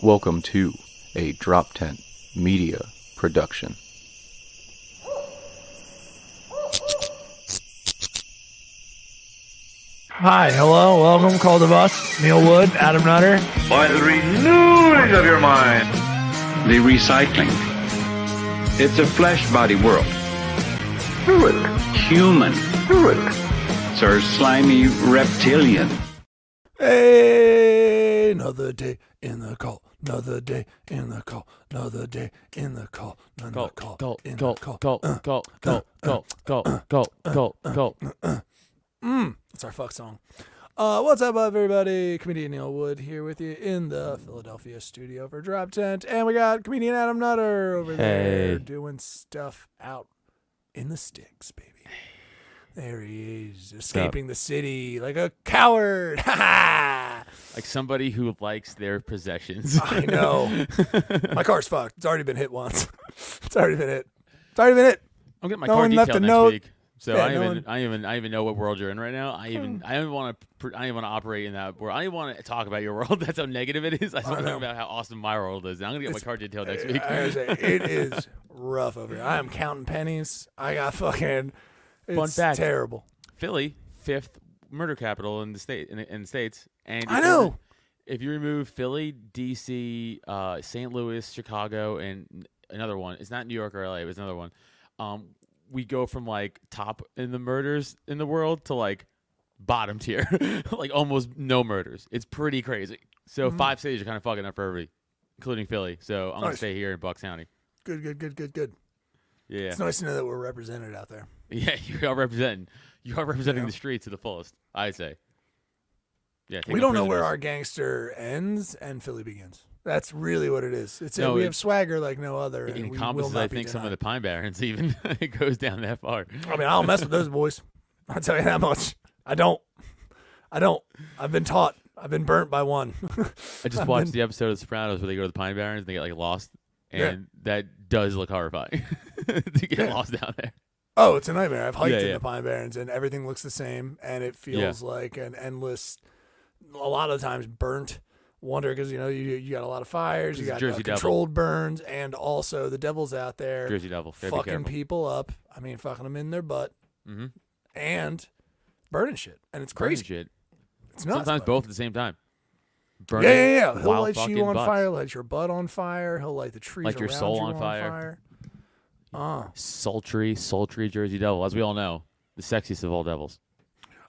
Welcome to a Drop Tent Media production. Hi, hello, welcome, Cult of Us, Neil Wood, Adam Nutter. by the renewing of your mind. the recycling. It's a flesh body world. Do it. Human. Do it. Sir slimy reptilian. Hey, another day in the call, another day in the call, another day in the call, another call, go, in go, the call. go, Uh, go, go, go, go, go, go, go. Mm, that's our fuck song. Uh, what's up, everybody? Comedian Neil Wood here with you in the Philadelphia studio for Drop Tent, and we got comedian Adam Nutter over there doing stuff out in the sticks, baby. There he is, escaping the city like a coward. Like somebody who likes their possessions. I know. My car's fucked. It's already been hit once. it's already been hit. It's already been hit. I'm getting my No car detailed next note. week. So Yeah, I no even, one- I even, I even know what world you're in right now. I even, I don't want to, I even want to operate in that world. I even want to talk about your world. That's how negative it is. I just want to talk about how awesome my world is. And I'm gonna get my car detailed next eh, week. I gotta say, it is rough over here. I am counting pennies. I got fucking. It's fact. terrible. Philly, fifth murder capital in the state, in the, in the states. And I know. you- If you remove Philly, D.C., uh, St. Louis, Chicago, and another one, it's not New York or LA, but it's another one. Um, we go from like top in the murders in the world to like bottom tier, like almost no murders. It's pretty crazy. So Mm-hmm. five cities are kind of fucking up for everybody, including Philly. So I'm gonna stay here in Bucks County. Good, good, good, good, good. Yeah, It's nice to know that we're represented out there. yeah, you are representing. You are representing Yeah. the streets to the fullest. I'd say. Yeah, take we no don't know where prisoners. our gangster ends and Philly begins. That's really what it is. It's No, we it- have swagger like no other. It and we will encompasses, not I be think, some of the denied. Pine Barrens. Even it goes down that far. I mean, I don't mess with those boys. I'll tell you that much. I don't. I don't. I've been taught. I've been burnt by one. I just watched the episode of The Sopranos where they go to the Pine Barrens and they get like lost, Yeah. and that does look horrifying to get Yeah. lost down there. Oh, it's a nightmare. I've hiked Yeah, in yeah. the Pine Barrens and everything looks the same and it feels like an endless a lot of times burnt wonder because you know you you got a lot of fires, you got uh, controlled burns and also the devil's out there Jersey Devil, fucking people up. I mean, fucking them in their butt Mhm. and burning shit. And it's Burning crazy. shit. It's nuts. Sometimes bud. both at the same time. Yeah, Burning yeah, yeah. He'll while light you on butts. fire, light your butt on fire. He'll light the trees Light your soul you on fire. Uh, Sultry, sultry Jersey Devil, as we all know, the sexiest of all devils.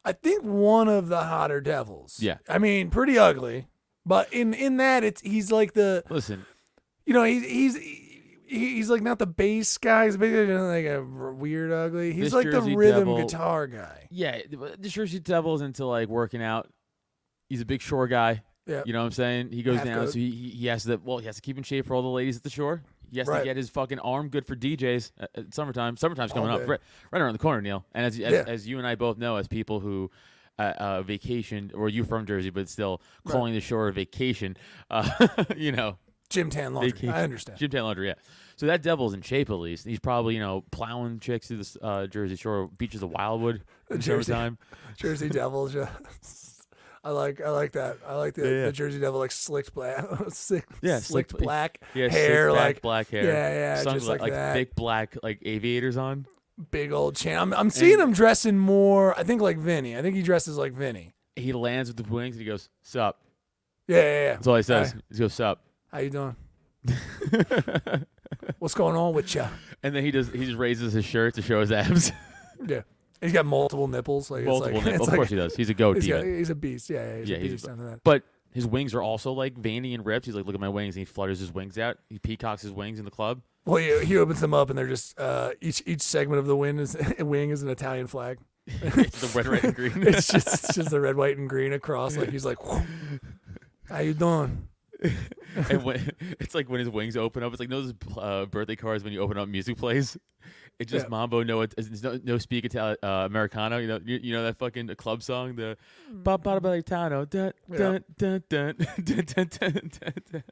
I think one of the hotter devils. Yeah. I mean, pretty ugly, but in in that it's he's like the Listen, you know he's he's he- he's like not the bass guy. He's basically like a weird ugly. He's This like Jersey the rhythm Devil- guitar guy. yeah, the Jersey Devil's into like working out. He's a big shore guy. Yeah. You know what I'm saying? He goes Half down, goat. so he he has to well, he has to keep in shape for all the ladies at the shore. He has Right. to get his fucking arm good for DJs at summertime. Summertime's coming up, right, right around the corner, Neil. And as as, Yeah. as you and I both know, as people who uh, uh, vacation, or you from Jersey, but still calling the shore a vacation, uh, you know, Gym tan laundry. vacation. I understand. Gym Tan Laundry, yeah. So that devil's in shape at least. He's probably you know plowing chicks through the uh, Jersey Shore beaches of Wildwood in Jersey. summertime. Jersey Devils, ju- I like I like that. I like the, Yeah, yeah. the Jersey Devil like slicked black, slick, Yeah, slicked black Yeah, hair, slick like black hair. yeah, yeah, just like like that. thick black like aviators on. big old chain. I'm I'm seeing him dressing more. I think like Vinny. I think he dresses like Vinny. He lands with the wings and he goes, "Sup." Yeah, yeah, yeah. That's all he says. He goes, "Sup." How you doing? What's going on with you? and then he just he just raises his shirt to show his abs. Yeah, he's got multiple nipples. Like Multiple it's like, nipples. Of like- course he does. He's a goat He's, got, demon. he's a beast. Yeah, yeah, he's Yeah, a beast that. But his wings are also like veiny and ripped. He's like, "Look at my wings." And he flutters his wings out. He peacocks his wings in the club. Well, he, he opens them up, and they're just uh, each each segment of the wing is wing is an Italian flag. it's the red, red, and green. It's just it's just the red, white, and green across. Like he's like, "Whoa. how you doing? and when it's like when his wings open up, it's like those uh, birthday cards when you open up music plays. It's just Yeah. Mambo, no, it's no, no speak Italian, uh, Americano. You know, you, you know that fucking club song, the ba ba ba Italiano, dun dun dun dun dun dun dun dun. dun.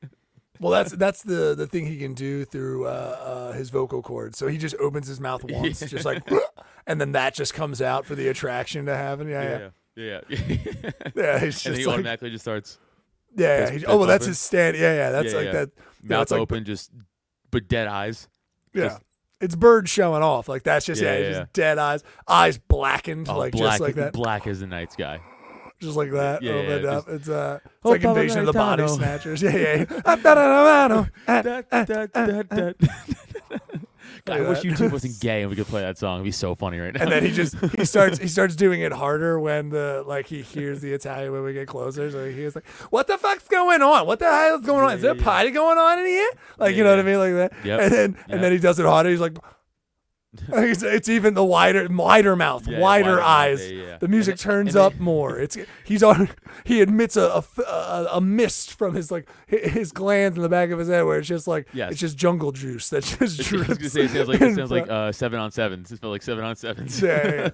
Well, that's that's the the thing he can do through uh, uh, his vocal cords. So he just opens his mouth once, Yeah. just like, and then that just comes out for the attraction to happen. Yeah, yeah, Yeah, yeah, yeah. he's and just he like, automatically just starts. Yeah. He- oh, well, that's his stand. Yeah, yeah. That's like that. Mouth like, open, just but dead eyes. Yeah. just- It's bird showing off. Like that's just yeah, Yeah, yeah, just dead eyes, eyes blackened, Oh, like black, just like that, black as the night sky. just like that. Yeah, opened yeah, up. just- It's uh, it's Oh, like invasion of the body snatchers. Yeah, yeah. I wish. YouTube wasn't gay and we could play that song. It'd be so funny right now. and then he just he starts he starts doing it harder when the like he hears the Italian when we get closer. So he hears like, "What the fuck's going on? What the hell is going on? Is there a party going on in here?" Like you know what I mean, like that. Yep. And then Yep. and then he does it harder. He's like. It's, it's even the wider, wider mouth, Yeah, wider, wider eyes. Yeah, yeah, yeah. The music And- turns and up more. It's he's on. He admits a mist from his like his glands in the back of his head, where it's just like Yes. it's just jungle juice that just I was drips. it sounds like it sounds like uh, seven on sevens. It felt like seven on sevens. Yeah,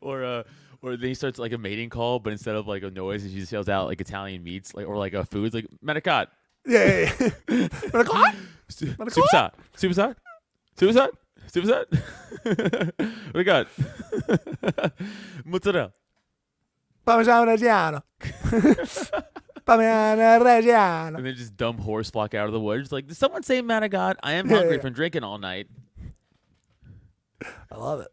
or uh, or then he starts like a mating call, but instead of like a noise, he just yells out like Italian meats, like or like a foods, like manicat, yeah, yeah, yeah. Like, "What? supersat, supersat, supersat, supersat. what we got? Mozzarella. Parmigiano Reggiano. Parmigiano Reggiano. And then just dumb horse flock out of the woods. Like, did someone say man of God, I am hungry yeah. from drinking all night. I love it.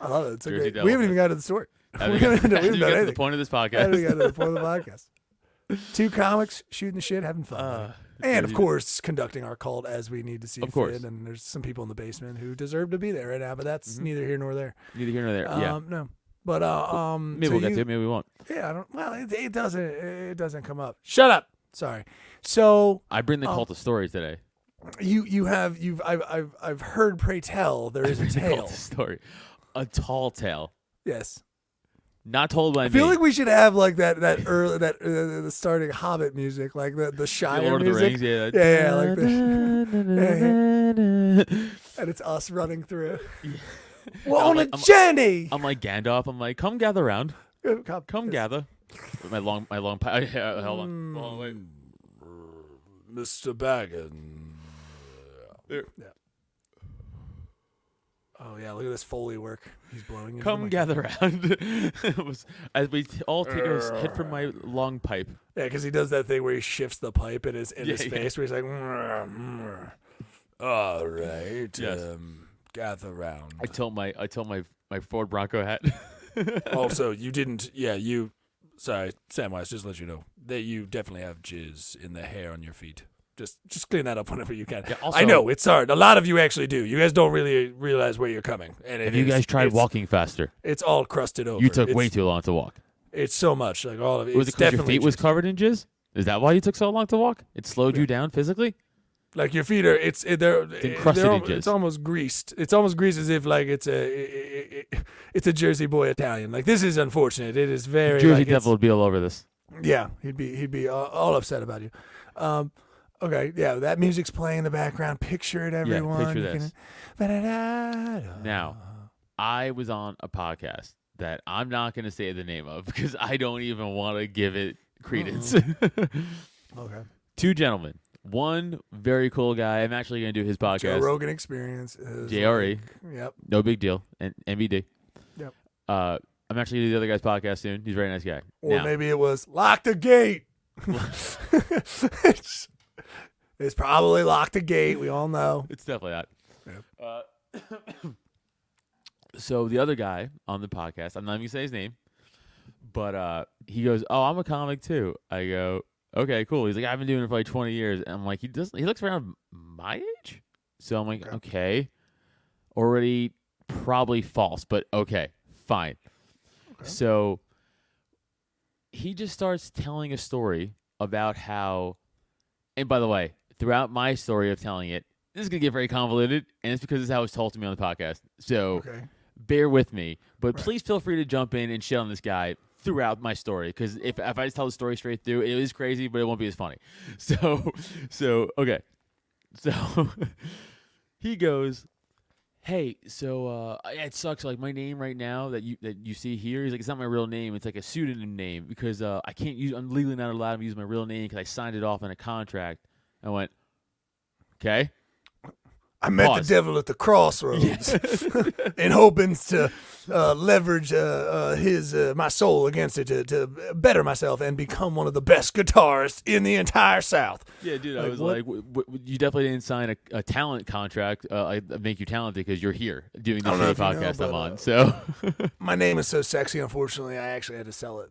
I love it. It's a Jersey great. Devil. We haven't even got to the story. We do we haven't get, we how do haven't we done get to the point of this did we podcast? get to the point of the podcast? Two comics shooting the shit, having fun. Uh, and of course, conducting our cult as we need to see Of course. fit. And there's some people in the basement who deserve to be there right now, but that's neither here nor there. Neither here nor there. Um, Mm-hmm. yeah. No. But uh, um, Maybe so we'll get you- to it. Maybe we won't. Yeah, I don't. Well, it, it doesn't. It doesn't come up. Shut up. Sorry. So I bring the Oh. cult of story today. you you have you've I've I've I've heard. Pray tell there is a tale. story. A tall tale. Yes. Not told by I feel me. like we should have like that that early that uh, the starting Hobbit music, like the the The Shire Lord of the music, Rings. Yeah. Yeah, yeah, like and it's us running through. We're I'm on like- a I'm- journey. I'm like Gandalf. I'm like, come gather round. Come, Come gather. With my long, my long. Pi- yeah, hold on. Hold on. Wait. Mr. Baggins. There. Yeah. Oh yeah, look at this foley work. He's blowing. Come mic. gather round. It was- As we t- all take a s- hit from my long pipe. Yeah, because he does that thing where he shifts the pipe in his in his Yeah, yeah. face, where he's like. "All right, Yes. um, gather round." I told my, I told my, my Ford Bronco hat. also, you didn't. Yeah, you. Sorry, Samwise. Just to let you know that you definitely have jizz in the hair on your feet. Just, just clean that up whenever you can. Yeah, I know it's hard. A lot of you actually do. You guys don't really realize where you're coming. And it Have you is- guys tried walking faster? It's all crusted over. You took it's, way too long to walk. It's so much. Like all of it. Was it because your feet was covered in jizz? Is that why you took so long to walk? It slowed you down physically? Like your feet are. It's it, they're. encrusted they're in jizz. It's almost greased. It's almost greased as if like it's a. It's a Jersey boy Italian. Like this is unfortunate. It is very. Jersey like, Devil would be all over this. Yeah, he'd be he'd be all, all upset about you. Um, okay, yeah, that music's playing in the background. Picture it, everyone. picture You this. Ba-da-da-da. Now, I was on a podcast that I'm not going to say the name of because I don't even want to give it credence. okay, Two gentlemen. One very cool guy. I'm actually going to do his Joe podcast. Rogan experience. Is JRE. yep. No big deal. And MVD. Yep. Uh, I'm actually going to do the other guy's podcast soon. He's a very nice guy. Or now, maybe it was lock the gate. it's, it's probably locked a gate. We all know. It's definitely that. Uh, so the other guy on the podcast, I'm not even gonna say his name, but uh, he goes, "Oh, I'm a comic too." I go, "Okay, cool." He's like, "I've been doing it for like 20 years." And I'm like, "He does." He looks around my age, so I'm like, Okay. "Okay, already probably false, but okay, fine." So he just starts telling a story about how, and by the way, throughout my story of telling it, this is gonna get very convoluted, and it's because this is how it was told to me on the podcast. So Okay. bear with me, but Right. please feel free to jump in and shit on this guy throughout my story because if if I just tell the story straight through, it is crazy, but it won't be as funny. So so okay, so he goes. Hey, so uh, it sucks. Like my name right now that you that you see here, he's like, it's not my real name. It's like a pseudonym name because uh, I can't use. I'm legally not allowed to use my real name because I signed it off in a contract. I went, okay. I met Pause. the devil at the crossroads and hoping to uh, leverage uh, uh, his uh, my soul against it to, to better myself and become one of the best guitarists in the entire South. Yeah, dude. I was what- like, w- w- you definitely didn't sign a, a talent contract. Uh, I I make you talented because you're here doing the I don't know shitty if you know, podcast but, I'm on. uh, So My name is so sexy. Unfortunately, I actually had to sell it.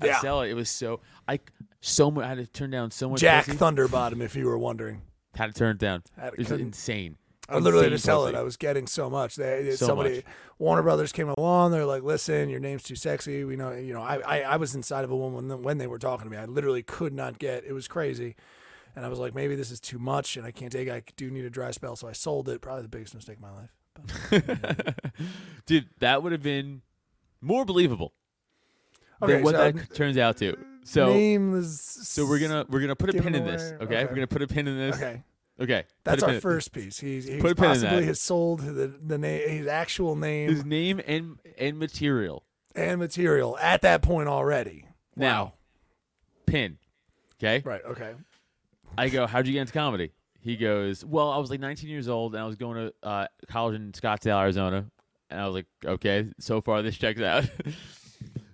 I Yeah, sell it. It was so I so much. I had to turn down so much. Jack pussy. Thunderbottom, if you were wondering. had to turn it down. Had It was couldn't- insane. I literally had to sell pussy. it. I was getting so much. They So somebody much. Warner Brothers came along. They're like, "Listen, your name's too sexy. We know." You know, I I, I was inside of a woman when, when they were talking to me. I literally could not get. It was crazy, and I was like, maybe this is too much, and I can't take. it. I do need a dry spell, so I sold it. Probably the biggest mistake of my life. Dude, that would have been more believable Okay, than what so- that turns out to. So name is. so we're gonna we're gonna put a pin in this. Okay? Okay. we're gonna put a pin in this. Okay, Okay, that's our first piece. He's, he's Put a pin in possibly that. has sold the the name, his actual name His name and and material. and material at that point already. Now, pin. Okay. Right. Okay. I go, how'd you get into comedy? He goes, well, I was like 19 years old and I was going to uh, college in Scottsdale, Arizona. And I was like, okay, so far this checks out.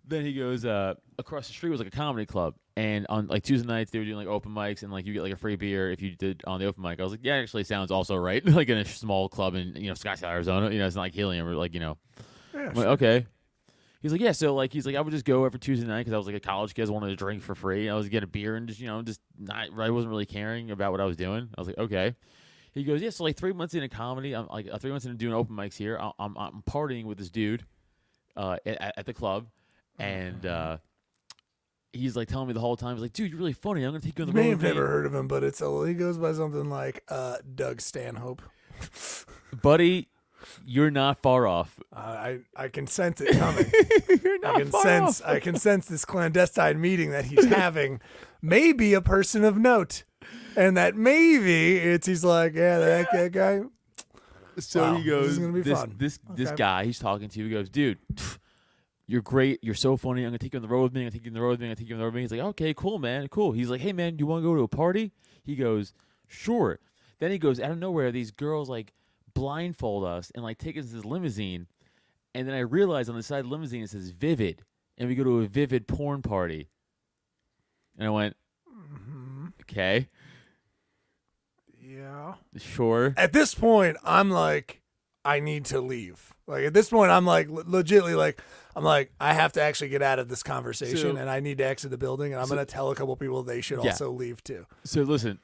then he goes, uh, across the street was like a comedy club. And on like Tuesday nights, they were doing like open mics and like you get like a free beer if you did on the open mic. I was like, yeah, actually sounds also right. like in a small club in, you know, Scottsdale, Arizona. You know, it's not like helium or like, you know. Yeah, I'm like, okay. He's like, yeah. So like, he's like, I would just go every Tuesday night because I was like a college kid, I wanted to drink for free. I was get a beer and just you know just not. I wasn't really caring about what I was doing. I was like, okay. He goes, yeah. So like three months into comedy, I'm like three months into doing open mics here. I- I'm I'm partying with this dude, uh, at, at the club, and uh, he's like telling me the whole time. He's like, dude, you're really funny. I'm gonna take you on You the may road. have with me." never heard of him, but it's a, he goes by something like uh, Doug Stanhope. buddy. You're not far off. Uh, I I can sense it coming. you're I not can far sense off. I can sense this clandestine meeting that he's having may be a person of note, and that maybe it's he's like yeah that, that guy. So Wow, he this goes, is gonna be this, fun. this, this Okay. guy he's talking to, he goes, dude, you're great. You're so funny. I'm gonna take you on the road with me. I'm gonna take you on the road with me. I'm gonna take you on the road with me. He's like, okay, cool, man, cool. He's like, hey, man, do you want to go to a party? He goes, sure. Then he goes out of nowhere. These girls like blindfold us and like take us to this limousine, and then I realize on the side of the limousine it says Vivid, and we go to a Vivid porn party. And I went, Mm-hmm. okay, Yeah. sure. At this point, I'm like, I need to leave. Like at this point, I'm like le- legitly like I'm like I have to actually get out of this conversation, So- and I need to exit the building, and I'm So- gonna tell a couple people they should Yeah. also leave too. So listen,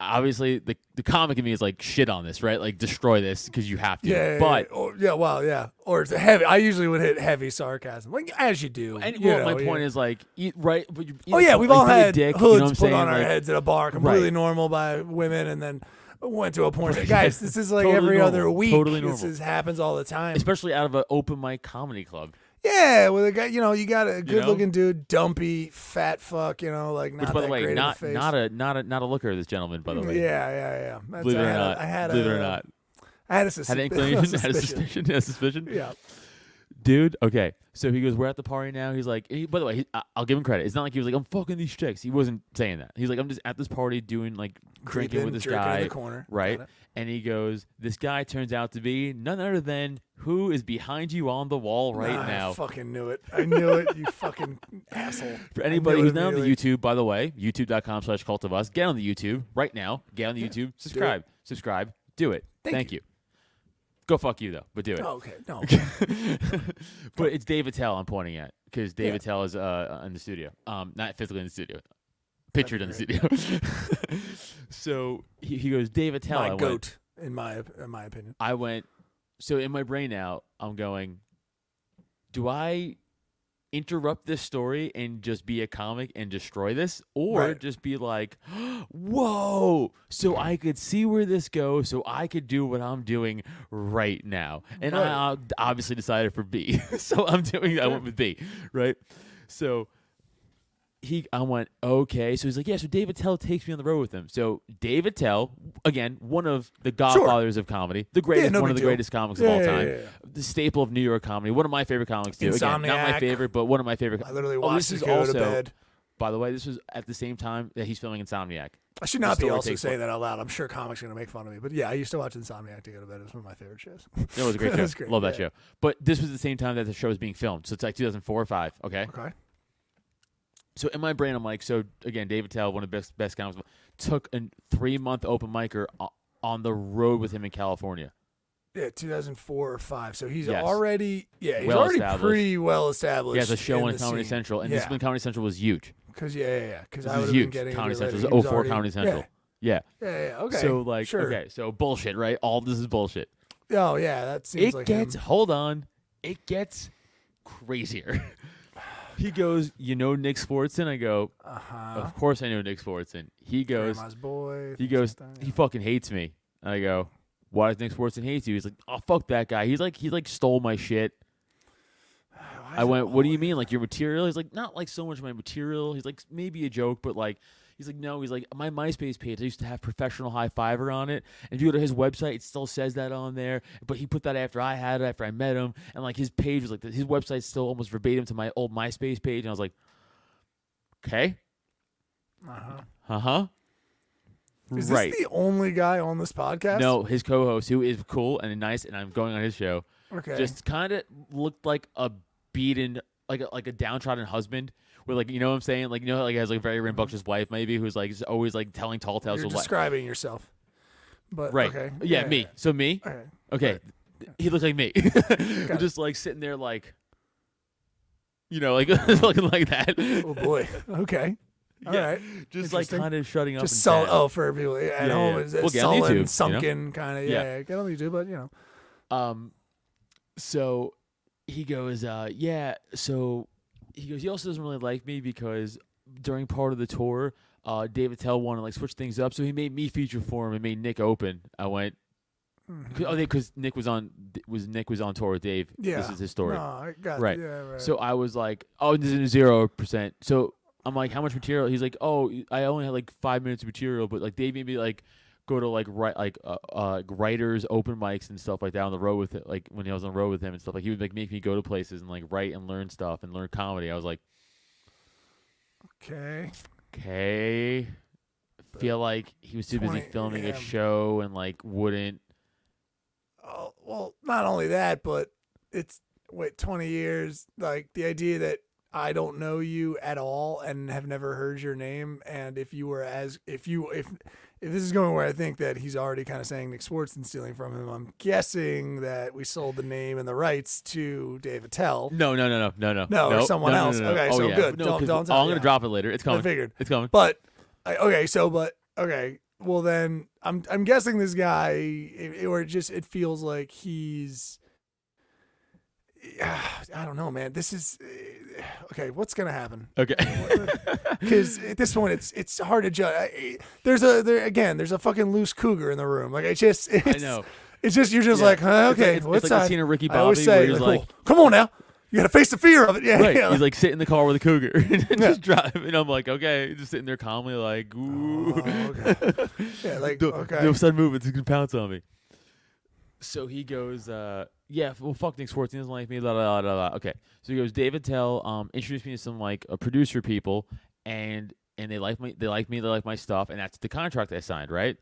obviously the the comic in me is like shit on this, right? Like destroy this because you have to. Yeah, yeah, but yeah. Or, yeah, well, yeah, or it's a heavy. I usually would hit heavy sarcasm, like as you do. and you well, my know, point yeah. is like, e- right? But you, oh yeah, we've all had dick, hoods you know put saying? on our Like, heads at a bar, completely Right. normal by women, and then went to a porn. Guys, this is like Totally every normal. other week. Totally This normal. is, happens all the time. especially out of an open mic comedy club. Yeah, with a guy, you know, you got a good know? looking dude, dumpy, fat fuck, you know, like not Which, by the way, not the not a not a not a looker. This gentleman, by the way, Yeah, yeah, yeah. That's, believe it or not, A, I had believe a, it or not, I had a, suspi- had an inclination, a had a suspicion. suspicion, had a suspicion. Yeah. Dude. Okay, so he goes, "We're at the party now." He's like, he, by the way, he, I, I'll give him credit. It's not like he was like, "I'm fucking these chicks." He wasn't saying that. He's like, "I'm just at this party doing like drinking Creeping, with this jerking in guy." the corner. right? Got it. And he goes, "This guy turns out to be none other than who is behind you on the wall right Nah, now." I fucking knew it. I knew it. You fucking asshole. For anybody knew it who's not on the immediately. YouTube, by the way, youtube.com slash cult of us, get on the YouTube right now. Get on the YouTube, subscribe, subscribe, do it. Thank Thank, you. Go fuck you though, but do it. Oh, okay. No. but it's Dave Attell I'm pointing at because Dave Attell is uh, in the studio, um, not physically in the studio, pictured in the studio. so he, he goes, Dave Attell. I my went, goat, in my in my opinion. I went. So in my brain now, I'm going. Do I interrupt this story and just be a comic and destroy this, or Right. just be like, "Whoa!" So I could see where this goes, so I could do what I'm doing right now. And Right. I obviously decided for B, so I'm doing. I went with B, right? So he I went, okay. So he's like, yeah, so Dave Attell takes me on the road with him. So Dave Attell, again, one of the godfathers of comedy, the greatest, no one of the deal. greatest comics Yeah, of all time. yeah, yeah. The staple of New York comedy. One of my favorite comics too. Again, not my favorite, but one of my favorite. I literally oh, this is go also, to bed. By the way, this was at the same time that he's filming Insomniac. I should not be also saying that out loud. I'm sure comics are gonna make fun of me, but yeah, I used to watch Insomniac to go to bed. It was one of my favorite shows. It was a great show. great, Love that show. But this was the same time that the show was being filmed. So it's like 2004 or 5. Okay. Okay. So in my brain, I'm like, so again, Dave Attell, one of the best best comics, took a three month open micer on the road with him in California. Yeah, 2004 or five. So he's Yes. already yeah he's Well already pretty well established. He has a show in on the Comedy scene. Central, and yeah. this when Comedy Central was huge. Because yeah, yeah, yeah. Because I is would have been huge. getting Comedy Central. later. This is He was 04 already- Comedy Central. Yeah. Yeah, yeah, yeah. Okay. So like, sure. okay, so bullshit, right? All this is bullshit. Oh yeah, that seems it like gets him. hold on it gets crazier he goes you know Nick Swardson i go Uh-huh. of course i know Nick Swardson he goes Grandma's boy. he goes like that, he fucking hates me. I go why does Nick Swardson hate you? He's like oh fuck that guy. He's like he like stole my shit. I went what do you mean? like your material? He's like not like so much my material. He's like maybe a joke but like He's like, no. He's like, my MySpace page. I used to have professional high fiver on it, and if you go to his website, it still says that on there. But he put that after I had it, after I met him, and like his page was like, his website's still almost verbatim to my old MySpace page, and I was like, okay, Uh-huh. uh huh, Is right. this the only guy on this podcast? no, his co-host, who is cool and nice, and I'm going on his show, Okay. just kind of looked like a beaten, like a, like a downtrodden husband. With like, you know what I'm saying? Like, you know, how, like he has like a very rambunctious wife, maybe, who's like just always like telling tall tales. You're of, like, describing yourself. But right? Okay. Yeah, me. So me. Okay. He looks like me. just like sitting there, like, you know, like looking like that. Oh boy. Okay. All Yeah, right. Just like Interesting. kind of shutting up. Just sul- oh for people at Yeah, home yeah. is Well, get on sullen, YouTube, you know? sunken kind of yeah, Yeah. yeah. Get on YouTube, but you know. Um, so he goes, uh, yeah. So he goes. He also doesn't really like me because during part of the tour, uh, Dave Attell wanted to like switch things up, so he made me feature for him and made Nick open. I went. Mhm. Oh, because Nick was on was Nick was on tour with Dave. Yeah. this is his story. No, I got Right. Yeah, right. So I was like, oh, this is zero percent. So I'm like, how much material? He's like, oh, I only had like five minutes of material, but like they made me like go to like write like uh, uh writers open mics and stuff like that on the road with it. Like when I was on the road with him and stuff, like he would like make me go to places and like write and learn stuff and learn comedy. I was like, okay. okay. Feel like he was too busy 20 filming a show and like wouldn't. Oh, well, not only that, but it's wait, 20 years like the idea that I don't know you at all and have never heard your name and if you were as if you if if this is going where I think that he's already kind of saying Nick Swardson stealing from him, I'm guessing that we sold the name and the rights to Dave Attell. No, no, no, no, no, no. No, or someone No, no, else. no, no. Okay, Oh, so yeah. good. No, Don't- don't oh, tell- I'm gonna yeah. drop it later. It's coming. I figured. It's coming. But I- okay, so but okay, well then I'm I'm guessing this guy it, or it just it feels like he's I don't know, man. This is okay. What's gonna happen? Okay. Because at this point, it's it's hard to judge. There's a there again. There's a fucking loose cougar in the room. Like I just it's, know. It's just you're just Yeah. like, huh, It's like- okay, it's- it's like the scene of Ricky I Bobby say, where he's like, like- "Oh, come on now, you got to face the fear of it. Yeah, Right. yeah. He's like sitting in the car with a cougar and just driving. And I'm like, okay, just sitting there calmly, like, ooh. Oh, okay. yeah, like okay. no sudden movements. He's gonna pounce on me. So he goes, uh, yeah, well, fuck Nick Swardson. He doesn't like me. La, la, la, la. Okay. So he goes, Dave Attell, um, introduced me to some like uh, producer people, and and they like me. They like me. They like my stuff, and that's the contract I signed. Right.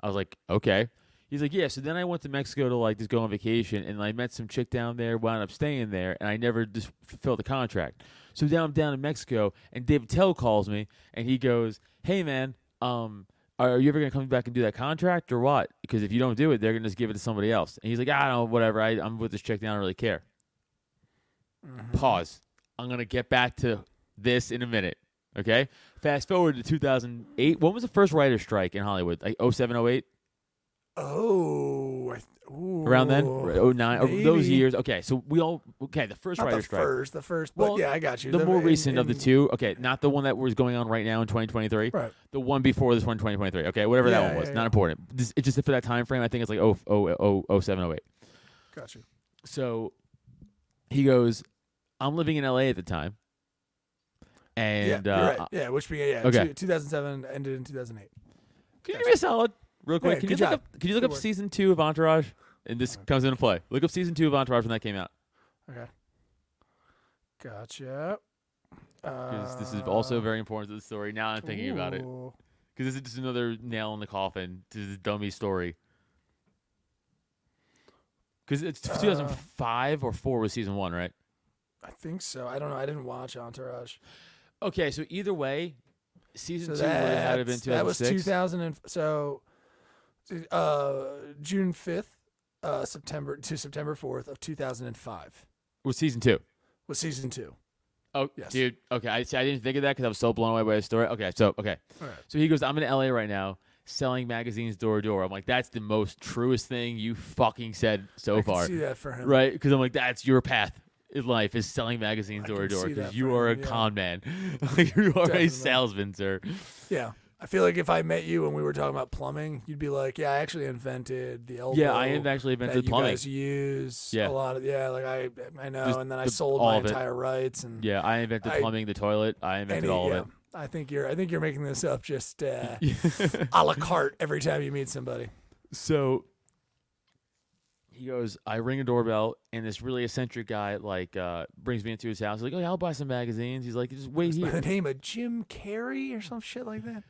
I was like, okay. He's like, yeah. So then I went to Mexico to like just go on vacation, and I met some chick down there, wound up staying there, and I never just fulfilled the contract. So now I'm down in Mexico, and Dave Attell calls me, and he goes, hey man, um, are you ever gonna come back and do that contract or what? Because if you don't do it, they're gonna just give it to somebody else. And he's like, I don't know, whatever. I, I'm with this chick. now. I don't really care. Mm-hmm. Pause. I'm gonna get back to this in a minute. Okay. Fast forward to 2008. When was the first writer's strike in Hollywood? Like 07, 08? Oh, I th- ooh, around then, oh nine, over those years. Okay, so we all okay. The first Not the writer's strike, first, the first, but Well, yeah, I got you. the more in- recent of the two. Okay, not the one that was going on right now in 2023. Right. The one before this one, 2023. Okay, whatever that one was, yeah, not yeah. important. This, it's just for that time frame. I think it's like oh oh oh oh seven oh eight. Got you. So he goes, I'm living in LA at the time, and yeah, uh, right. Yeah, which began yeah, okay. 2007 ended in 2008. Can you give me a solid real quick? Yeah, can good you look job. up? Can you look Good up work. season two of Entourage? And this comes into play. Look up season two of Entourage when that came out. Okay. Gotcha. because this is also very important to the story. Now I'm thinking about it Ooh. because this is just another nail in the coffin to this dummy story. Because it's Uh. 2005 or four was season one, right? I think so. I don't know. I didn't watch Entourage. Okay, so either way, season So two would have had to have been that's- that was 2006. 2000 and so uh June 5th uh September to September 4th of 2005 was season two. was season 2. Oh, Yes. dude. Okay, I see. I didn't think of that because I was so blown away by the story. Okay, so okay, right. so he goes, "I'm in LA right now, selling magazines door to door." I'm like, "That's the most truest thing you fucking said so I far." see that for him. right? Because I'm like, that's your path in life is selling magazines I door to door because you are him, a yeah. con man. You are Definitely. a salesman, sir. Yeah. I feel like if I met you and we were talking about plumbing, you'd be like, "Yeah, I actually invented the elbow." Yeah, I have actually that invented you plumbing. guys use Yeah. a lot of yeah, like I I know, Just and then I the- sold my entire rights and Yeah, I invented I- plumbing, the toilet. I invented any- all yeah. of I think you're I think you're making this up just uh, a la carte every time you meet somebody. so he goes, I ring a doorbell, and this really eccentric guy like uh, brings me into his house. He's like, "Oh, yeah, I'll buy some magazines." He's like, "Just wait By here." the name of Jim Carrey or some shit like that.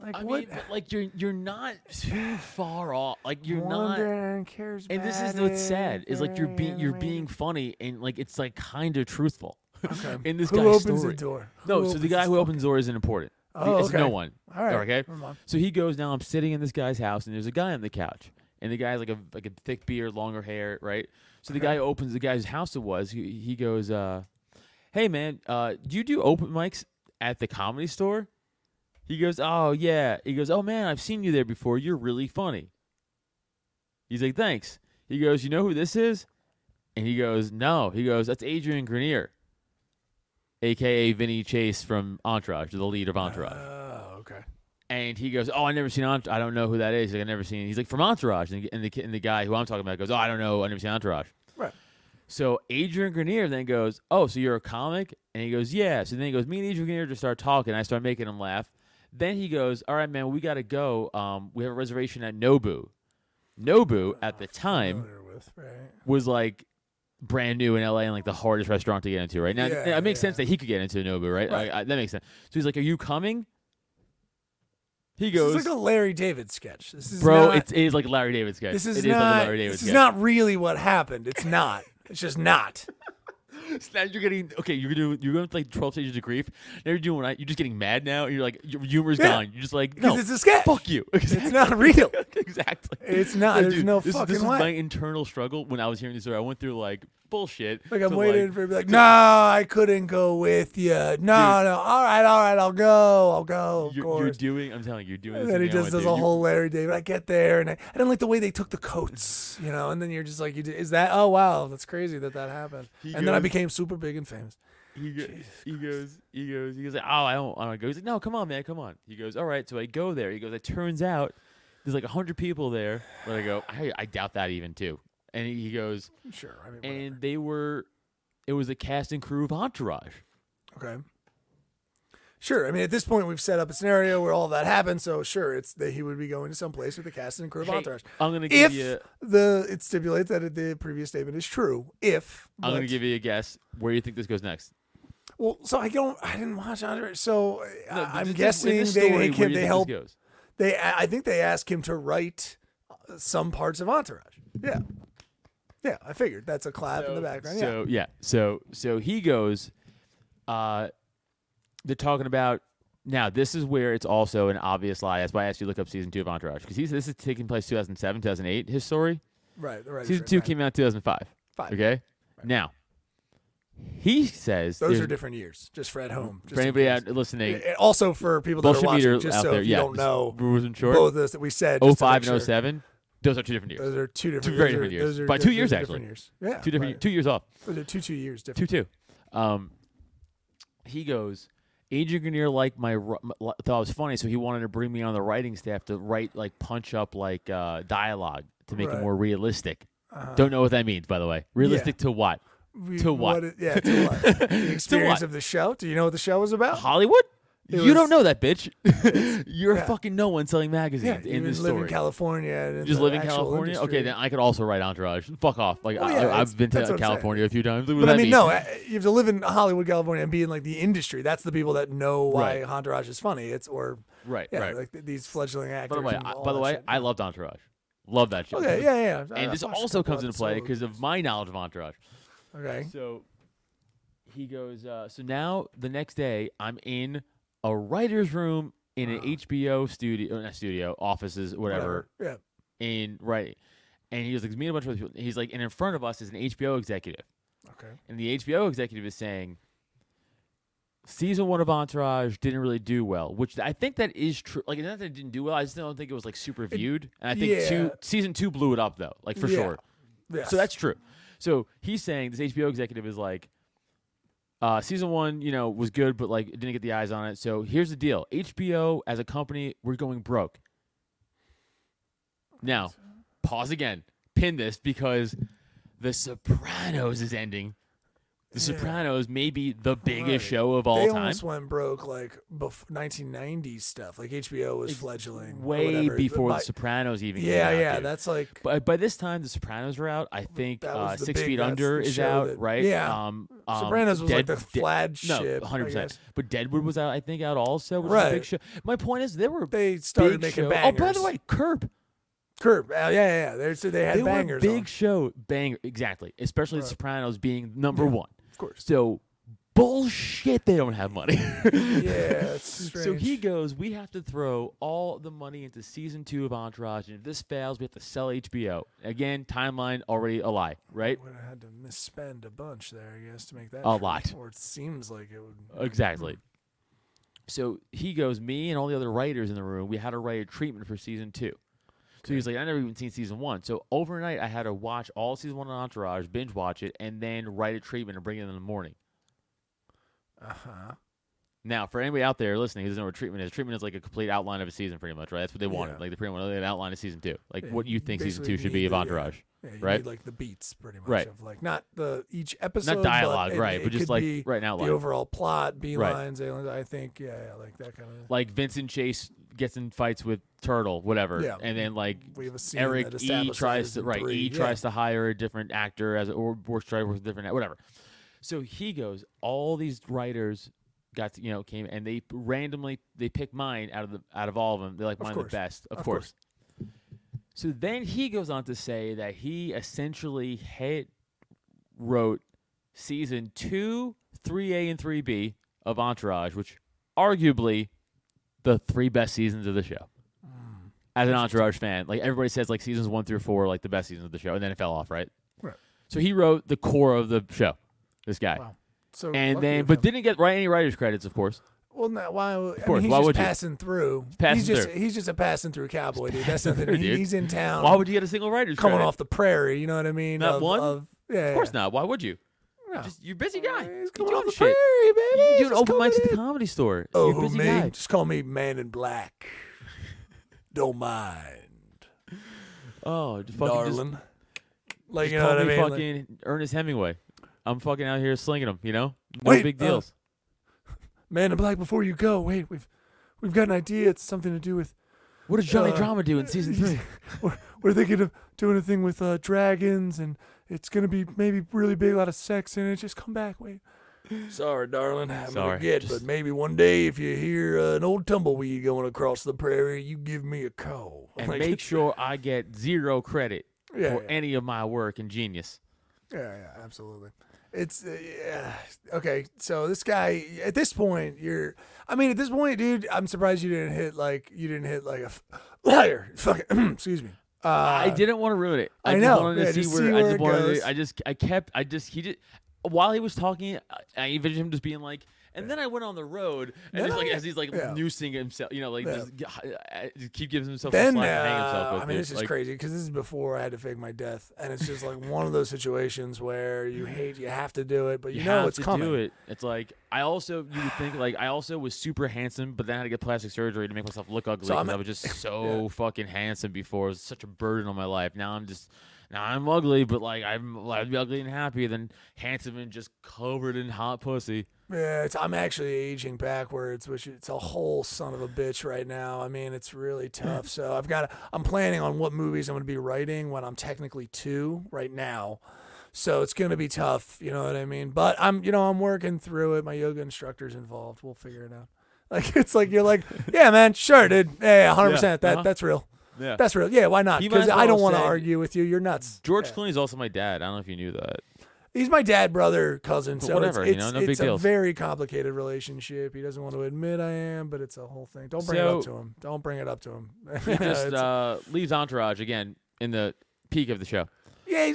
Like I what? mean, but, like you're you're not too far off. Like you're not. Cares And this is what's sad is like you're being you're being funny and like it's like kind of truthful Okay. in this Who guy's opens story. the door? No, Who so the guy who opens the door isn't important. Oh, it's okay. no one. All right. Okay. Never mind. So he goes now. I'm sitting in this guy's house and there's a guy on the couch and the guy's like a like a thick beard, longer hair, right? So the guy opens the guy's house. It was he, he goes, uh, "Hey man, uh, do you do open mics at the comedy store?" He goes, "Oh yeah." He goes, "Oh man, I've seen you there before. You're really funny." He's like, "Thanks." He goes, "You know who this is?" And he goes, "No." He goes, "That's Adrian Grenier, aka Vinny Chase from Entourage, the lead of Entourage." Oh, okay. And he goes, "Oh, I never seen Entourage. I don't know who that is. Like, I never seen." He's like, "From Entourage," and the, and the and the guy who I'm talking about goes, "Oh, I don't know. I never seen Entourage." Right. So Adrian Grenier then goes, "Oh, so you're a comic?" And he goes, "Yeah." So then he goes, "Me and Adrian Grenier just start talking. I start making him laugh." Then he goes, "All right, man, we got to go. Um, we have a reservation at Nobu. Nobu at the time with, right? was like." Brand new in LA and like the hardest restaurant to get into, right? Now Yeah, it makes yeah. sense that he could get into Nobu, right? Right. Like, I- that makes sense. So he's like, "Are you coming?" He goes. This is like a Larry David sketch. This is Bro, not, it's, it is like a Larry David sketch. this is It not like a Larry David this sketch. is not really what happened. It's not. It's just not. Now you're getting okay. You're doing you're going to like 12 stages of grief. Now you're doing right. You're just getting mad now. You're like your humor's Yeah. gone. You're just like no, it's a sketch. fuck you. It's not real. exactly. It's not. There's dude, no this, fucking this is my internal struggle when I was hearing this story. I went through like bullshit. Like I'm waiting for him to be like, no, I couldn't go with you. No, no, all right, all right, I'll go, I'll go. Of You're, you're doing. I'm telling you, you're doing. This. And then he. I just does a whole Larry David. I get there, and I, I didn't like the way they took the coats, you know. And then you're just like, you did, is that? Oh wow, that's crazy that that happened. He and then I became super big and famous. He, go, he goes, he goes, he goes, like, oh, I don't want to go. He's like, no, come on, man, come on. He goes, all right. So I go there. He goes, it turns out there's like a 100 people there. But I go, I, I doubt that even too. And he, goes, Sure, I mean, whatever. and they were, it was a cast and crew of Entourage. okay. Sure. I mean, at this point, we've set up a scenario where all that happened. So sure, it's that he would be going to some place with the cast and crew of Hey, Entourage. I'm gonna give If you, the it stipulates that the previous statement is true. If I'm gonna but- give you a guess. Where do you think this goes next? Well, so I don't. I didn't watch Entourage, so uh, No, I'm this- guessing in they this story, make where him. do you They think help. This goes? They. I think they ask him to write uh, some parts of Entourage. Yeah. Yeah, I figured that's a clap in the background. So yeah, so so he goes. Uh, they're talking about now. This is where it's also an obvious lie. That's why I asked you to look up season two of Entourage because he's this is taking place 2007, 2008. His story. Right. Right. season right, two right. came out 2005. Five. Okay. Now, he says Those are different years. Just for at home. Just For anybody out listening, Also for people that are watching, just out so there. if you yeah, don't know, rules and short. both of those that we said. just 05 and sure. 07. Those are two different years. Those are two different. very different are, years. By two years, actually. different years. Yeah. two different. right. Two years off. Those are two two years Two different. two. Um, he goes. Adrian Grenier liked my ru- m- li- thought it was funny, so he wanted to bring me on the writing staff to write like punch up like uh, dialogue to make it more realistic. Uh-huh. Don't know what that means, by the way. Realistic to what? We- To what? it- yeah. To what? The experience what? of the show. Do you know what the show was about? Hollywood? You don't know that, bitch. You're Yeah. fucking no one selling magazines Yeah, in this live in story. California. And in just live in California. Okay, then I could also write Entourage. Fuck off. Like I, yeah, I, I've been to what I'm saying. California a few times. What But I mean, mean? no, uh, you have to live in Hollywood, California, and be in like the industry. That's the people that know why Right. Entourage is funny. It's or right, yeah, right. like th- these fledgling actors. by the way, I, by the way, shit. I loved Entourage. Love that show. Okay, yeah, yeah. And I've this also comes into play because of my knowledge of Entourage. okay. So he goes. Uh, so now the next day, I'm in a writer's room in an HBO studio, uh, not studio, offices, whatever, Whatever. in writing. And he was like, me and a bunch of other people. He's like, and in front of us is an HBO executive. Okay. And the HBO executive is saying, season one of Entourage didn't really do well, which I think that is true. Like, it's not that it didn't do well. I just don't think it was like super viewed. And I think two season two blew it up though, like for Yeah. sure. Yes. So that's true. So he's saying this HBO executive is like, uh, season one, you know, was good, but like it didn't get the eyes on it. So here's the deal: HBO as a company, we're going broke. Now, pause again. Pin this because The Sopranos is ending. The Yeah. Sopranos may be the biggest Right. show of all they time. almost went broke like bef- 1990s stuff. Like HBO was It's fledgling way before By- The Sopranos even. came Yeah, out, yeah, dude. that's like But by this time, The Sopranos are out. I think uh, Six big- Feet Under is out, that- right? yeah. Um, um, Sopranos was like Dead- the Dead- flagship. No, 100. percent. But Deadwood was out, I think, out also, which is a Right. big show. My point is, there were They started making show- bangers. Oh, by the way, Curb. Curb. Uh, yeah, yeah, yeah. They, so they had they bangers. were big on. show, banger, exactly. Especially The Sopranos being number one. Of course. So bullshit, they don't have money. Yeah. So he goes, we have to throw all the money into season two of Entourage, and if this fails, we have to sell HBO. Again, timeline already a lie, right? would have had to misspend a bunch there, I guess, to make that A true. lot. Or it seems like it would. Exactly. So he goes, me and all the other writers in the room, we had to write a treatment for season two. So he's like, I never even seen season one. So overnight, I had to watch all season one of Entourage, binge watch it, and then write a treatment and bring it in the morning. Uh huh. Now, for anybody out there listening who doesn't know what treatment is, treatment is like a complete outline of a season, pretty much, right? That's what they wanted. Yeah. Like they pretty much an outline of season two, like Yeah, what you think season two should be of Entourage. Yeah, you Right. need like the beats, pretty much. Right. Of like not the each episode, Not dialogue, it- right? it But just like right outline. the overall plot, B lines, A lines. I think, yeah, yeah, like that kind of. like Vincent Chase gets in fights with Turtle, whatever, Yeah. and then like We have a scene Eric E tries to right. three, E yeah. tries to hire a different actor as or works try with a different whatever. So he goes. All these writers got to, you know came and they randomly they pick mine out of the out of all of them. They like Of mine course. the best, of, Of course. So then he goes on to say that he essentially hit wrote season two, three A and three B of Entourage, which arguably the three best seasons of the show. Mm. As an Entourage fan, like everybody says, like seasons one through four, like the best seasons of the show, and then it fell off, right? Right. So he wrote the core of the show. This guy, Wow. So and then but him. did didn't get any writers credits, of course. Well, no, why? I course, mean, he's why just would you? passing through. passing he's just through. he's just a passing through cowboy, dude. That's nothing. through, He- dude. he's in town. Why would you get a single writers coming credit? off the prairie? You know what I mean? Not of, one? Of, yeah, Of course not. Why would you? No. Just you're a busy guy. He's coming off the shit. prairie, baby. You doing just open mics at the comedy store. Oh, you're a busy me? guy. Just call me Man in Black. Don't mind, Oh, just fucking just- darling. like Just you know what I me mean? Like, fucking Ernest Hemingway. I'm fucking out here slinging them, you know? No Wait, big uh, deals. Man in Black. Before you go, wait, we've we've got an idea. It's something to do with. what does Johnny uh, Drama do in season three? we're, we're thinking of doing a thing with uh, dragons, and it's gonna be maybe really big, a lot of sex in it. Just come back, wait. Sorry, darling. I'm Sorry, gonna get, just- but maybe one day if you hear uh, an old tumbleweed going across the prairie, you give me a call. and Like, make sure I get zero credit yeah, for yeah. any of my work in Genius. Yeah, yeah, absolutely. It's uh, yeah. okay. So this guy, at this point, you're. I mean, at this point, dude, I'm surprised you didn't hit like you didn't hit like a f- liar. Fuck. Excuse me. Uh, I didn't want to ruin it. I, I know. wanted to Yeah, see where, see I just it wanted goes. to, I just I kept I just he did while he was talking I, I envisioned him just being like and then I went on the road and Then just like as he's like yeah. noosing himself, you know, like Yeah. just, uh, just keep giving himself Then a uh, slap hang himself with. I mean, dude. this is Like, crazy because this is before I had to fake my death, and it's just like one of those situations where you hate, you have to do it, but you, you know have it's to coming. do it. It's like I also you would think like I also was super handsome, but then I had to get plastic surgery to make myself look ugly So I was just so fucking handsome before. It was such a burden on my life. Now I'm just now I'm ugly, but like I'm I'd be ugly and happy, then handsome and just covered in hot pussy. Yeah, it's, I'm actually aging backwards, which it's a whole son of a bitch right now. I mean, it's really tough. So I've got. I'm planning on what movies I'm going to be writing when I'm technically two right now. So it's going to be tough. You know what I mean? But I'm, you know, I'm working through it. My yoga instructor's involved. We'll figure it out. Like it's like you're like, yeah, man, sure, dude, yeah, hundred percent. That uh-huh. that's real. Yeah. That's real. Yeah, why not? Because as I don't want to argue with you. You're nuts. George Yeah. Clooney's also my dad. I don't know if you knew that. He's my dad, brother, cousin. So whatever, it's, you know, it's, no big it's a deals. very complicated relationship. He doesn't want to admit I am, but it's a whole thing. Don't bring it up to him. Don't bring it up to him. He just uh, leaves Entourage again in the peak of the show. yeah, you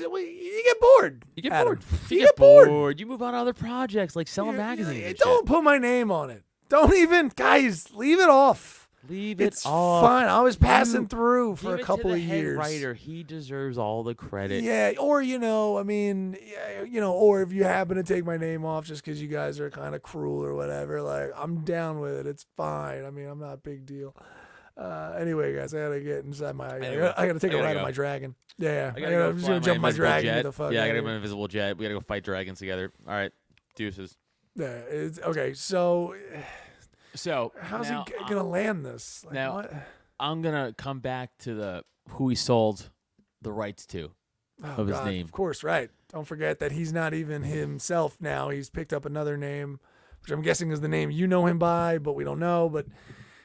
get bored. You get Adam. bored. You, You get bored. bored. You move on to other projects like selling magazines. you- don't put my name on it. Don't even, guys. Leave it off. Leave it It's off. fine. I was passing through for Give a it couple to the of head years. Writer, he deserves all the credit. Yeah, or you know, I mean, yeah, you know, or if you happen to take my name off just because you guys are kind of cruel or whatever, like I'm down with it. It's fine. I mean, I'm not a big deal. Uh, anyway, guys, I gotta get inside my. I gotta, I gotta take I a gotta ride go. on my dragon. Yeah, I gotta go I'm just gonna my jump my dragon. jet. The fuck yeah, I gotta go my invisible jet. We gotta go fight dragons together. All right, deuces. Yeah, it's, okay. So, So how's now, he g- gonna land this? Like, now- what? I'm gonna come back to the who he sold the rights to. Oh, of his God, name. Of course, right. Don't forget that he's not even himself now. He's picked up another name, which I'm guessing is the name you know him by, but we don't know. But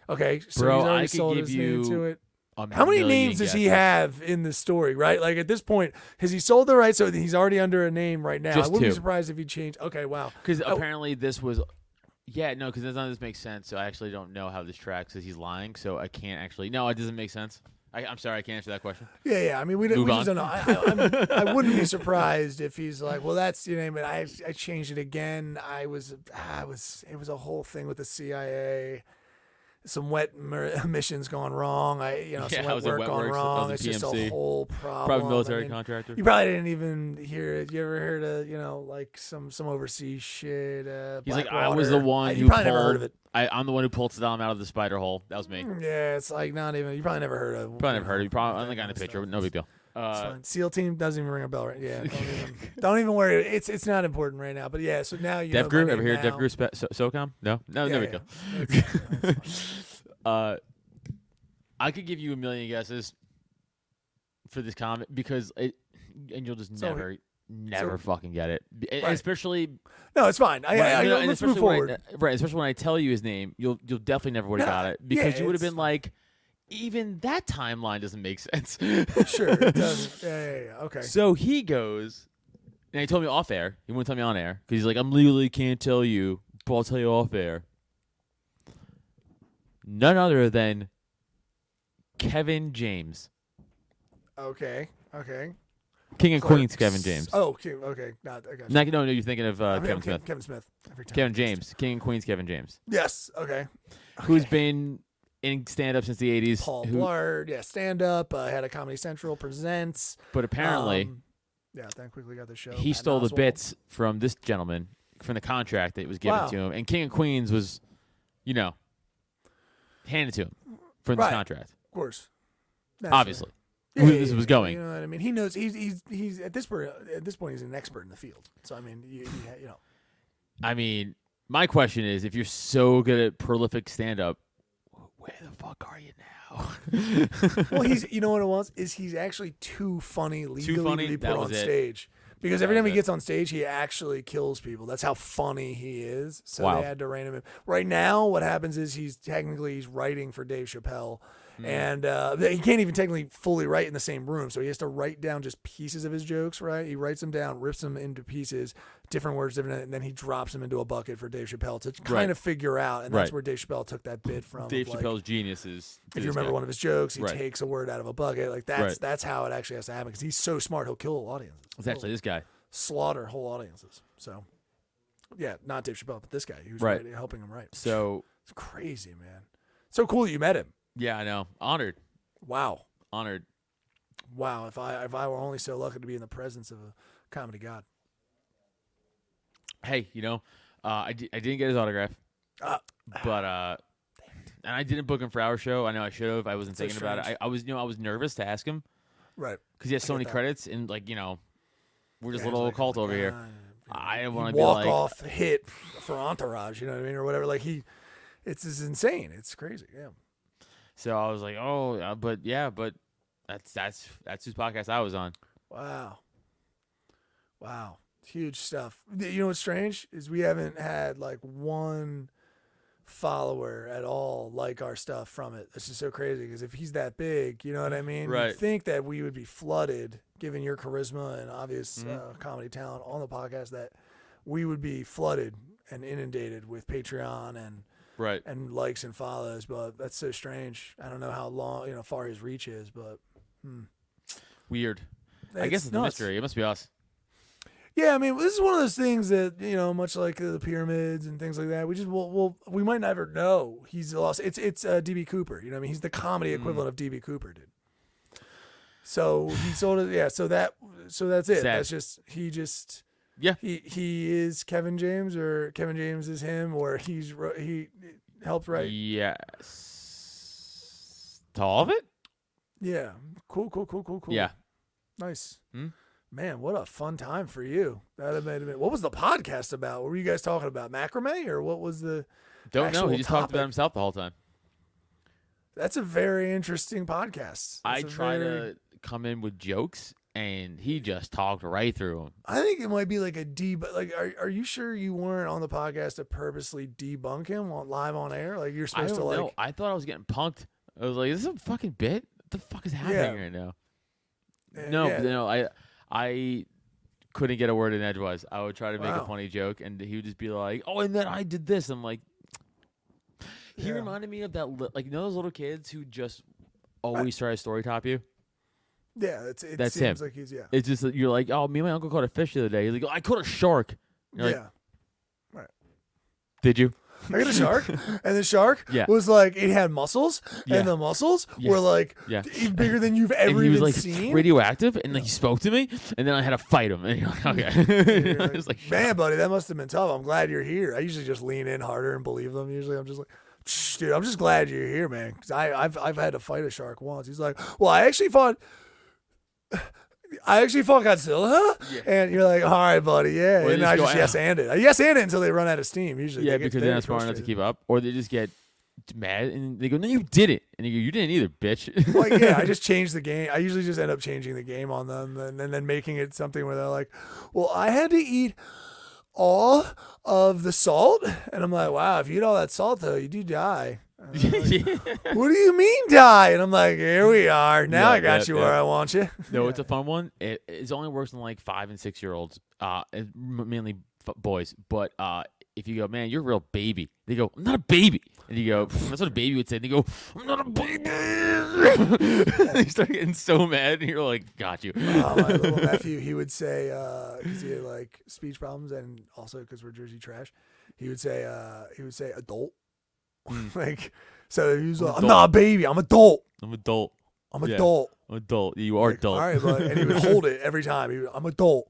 okay, so Bro, he's already I could sold give his name to you it. How many million names does he have in this story? Right, like at this point, has he sold the rights? So he's already under a name right now. I wouldn't be surprised if he changed. Okay, wow. Because Oh. apparently this was, yeah, no, because none of this makes sense. So I actually don't know how this tracks because he's lying. So I can't actually. No, it doesn't make sense. I, I'm sorry, I can't answer that question. Yeah, yeah. I mean, we, don't- we just don't know. I, I, I'm, wouldn't be surprised if he's like, well, that's your name, but I, I changed it again. I was, ah, I was, it was a whole thing with the CIA. Some wet mer- missions gone wrong. I, you know, Yeah, some wet work wet gone works, wrong. was It's a just a PMC. whole problem. Probably I military mean, contractor. You probably didn't even hear it. You ever heard of, you know, like some some overseas shit? Uh, He's like, I was the one I- who probably pulled. never heard of it. I, I'm the one who pulled Saddam out of the spider hole. That was me. Yeah, it's like not even. You probably never heard of. Probably never heard of know, you. Probably that only got in kind a picture, but no big deal. Uh. SEAL team doesn't even ring a bell, right? Yeah, don't even, don't even worry. It's it's not important right now. But yeah, so now you. Dev Group, ever hear Dev. Group Spe- so- SOCOM? No, no, Yeah, big yeah. deal. It's- it's uh, I could give you a million guesses for this comment because it, and you'll just So- never, never fucking get it. Right. Especially, No, it's fine. I, Right, I, I, you know, let's move when forward. I, right, especially when I tell you his name, you'll you'll definitely never would have No, got it because yeah, you would have been like, even that timeline doesn't make sense. sure, it doesn't. Yeah, yeah, yeah. Okay. So he goes, and he told me off air. He wouldn't tell me on air because he's like, I'm legally can't tell you, but I'll tell you off air. None other than Kevin James, Okay. Okay. King and. Queens. Kevin James. Oh, okay. Okay. Not. I got you. Not, no, no, you're thinking of uh, I mean, Kevin Ke- Smith. Kevin Smith. Every time. Kevin James, King and Queens. Kevin James, Yes. Okay. who's been in stand up since the 80s. Paul who- Blart. Yeah. Stand up. Uh, had a Comedy Central presents. but apparently, Um, yeah. Then quickly got the show. he Patton stole the bits from this gentleman from the contract that was given Wow. to him, and King and Queens was, you know, handed to him from this Right. contract. Of course. Obviously, Yeah, who yeah, this was going. You know what I mean? He knows. He's he's he's at this point. At this point, he's an expert in the field. So I mean, you, you, you know. I mean, my question is, if you're so good at prolific stand up, where the fuck are you now? Well, he's you know what it was is he's actually too funny legally funny? to be That put was on it. stage. Because every time he gets on stage, he actually kills people. That's how funny he is. So Wow. they had to rein him in. Right now, what happens is he's technically he's writing for Dave Chappelle, Hmm. and uh, he can't even technically fully write in the same room. So he has to write down just pieces of his jokes. Right? He writes them down, rips them into pieces, different words, different, and then he drops them into a bucket for Dave Chappelle to kind Right. of figure out. And that's Right. where Dave Chappelle took that bit from. Dave like, Chappelle's genius is. if you remember one of his jokes, he Right. takes a word out of a bucket. Like that's that's how it actually has to happen because he's so smart. He'll kill audiences. It's actually this guy. slaughter whole audiences. So, yeah, not Dave Chappelle, but this guy. He was helping him write. So It's crazy, man. So cool that you met him. Yeah, I know. Honored, Wow, honored. wow. If I if I were only so lucky to be in the presence of a comedy god. Hey, you know, uh, I, di- I didn't get his autograph, Uh, but uh, and I didn't book him for our show. I know I should have. I wasn't So thinking about it. strange. I, I was, you know, I was nervous to ask him. Right. because he has so many that. credits and like you know, we're just Yeah, a little it's like, cult oh over here. I didn't want to be walk like, off hit for Entourage, you know what I mean, or whatever. Like he, it's just insane. It's crazy. Yeah. So I was like, oh, uh, but yeah, but that's that's that's whose podcast I was on. Wow. Wow. Huge stuff. You know what's strange is we haven't had like one follower at all like our stuff from it. This is so crazy because if he's that big, you know what I mean? Right. You'd think that we would be flooded, given your charisma and obvious Mhm. uh, comedy talent on the podcast, that we would be flooded and inundated with Patreon and Right. and likes and follows. But that's so strange. I don't know how long, you know, far his reach is, but Weird. I guess it's a mystery. It must be us. Yeah, I mean, this is one of those things that you know, much like the pyramids and things like that. We just will, will we might never know he's lost. It's it's uh, DB Cooper. You know, what I mean, he's the comedy Mm. equivalent of DB Cooper, dude. So he sold it. Yeah. So that so that's it. Sad. That's just he just Yeah. he he is Kevin James or Kevin James is him or he's he helped write. Yes. To all of it? Yeah. Cool. Cool. Cool. Cool. Cool. Yeah. Nice. Hmm? Man, what a fun time for you. That have made it. What was the podcast about? What were you guys talking about? Macrame or what was the? Don't know. He just talked about himself the whole time. That's a very interesting podcast. I That's a try very- to come in with jokes, and he just talked right through him. I think it might be like a deb. Like, are are you sure you weren't on the podcast to purposely debunk him on live on air? Like, you're I supposed to like. know. I thought I was getting punked. I was like, "This "Is this a fucking bit? What the fuck is happening Yeah. right now?" eh, No, yeah. no, I, I couldn't get a word in edgewise. I would try to make Wow. a funny joke, and he would just be like, "Oh, and then I did this." I'm like, he Yeah. reminded me of that, li- like you know those little kids who just always try to story top you. Yeah, it's, it That's seems him. like he's yeah. It's just that you're like, "Oh, me and my uncle caught a fish the other day." He's like, oh, "I caught a shark." You're yeah. like, "Did you?" I got a shark, and the shark Yeah. was like it had muscles, Yeah. and the muscles Yeah. were like Yeah. even bigger than you've and ever he was even like seen. radioactive, and like he spoke to me, and then I had to fight him, and you're like, okay, You're I like, was like, man, buddy, that must have been tough. I'm glad you're here. I usually just lean in harder and believe them. Usually, I'm just like, "Shh, dude, I'm just glad you're here, man. Because I, I've, I've had to fight a shark once. He's like, well, I actually fought. I actually fought Godzilla, and you're like, all right, buddy, yeah. Or and just I just yes and it. I yes and it until they run out of steam. Usually, yeah, they because they're not smart enough to keep up, or they just get mad and they go, "No, you did it," and you go, "You didn't either, bitch." like yeah, I just change the game. I usually just end up changing the game on them, and, and then making it something where they're like, "Well, I had to eat all of the salt," and I'm like, "Wow, if you eat all that salt though, you do die." Like, what do you mean die? And I'm like, "Here we are. Now Yeah, I got yeah, you yeah. where I want you." No, it's a fun one. It, it only works on like five and six year olds, uh, mainly f- boys. But uh, if you go, man, you're a real baby. They go, I'm not a baby, and you go, that's what a baby would say. And they go, I'm not a baby. they start getting so mad, and you're like, got you. uh, my little nephew, he would say, because he had like speech problems, and also because we're Jersey trash, he would say, uh, he would say adult, like, so he was like, I'm Hmm. Adult. not a baby, I'm adult, I'm adult. I'm Yeah. adult. I'm adult. You are Like, adult. All right, bud. And he would hold it every time. He would, I'm adult,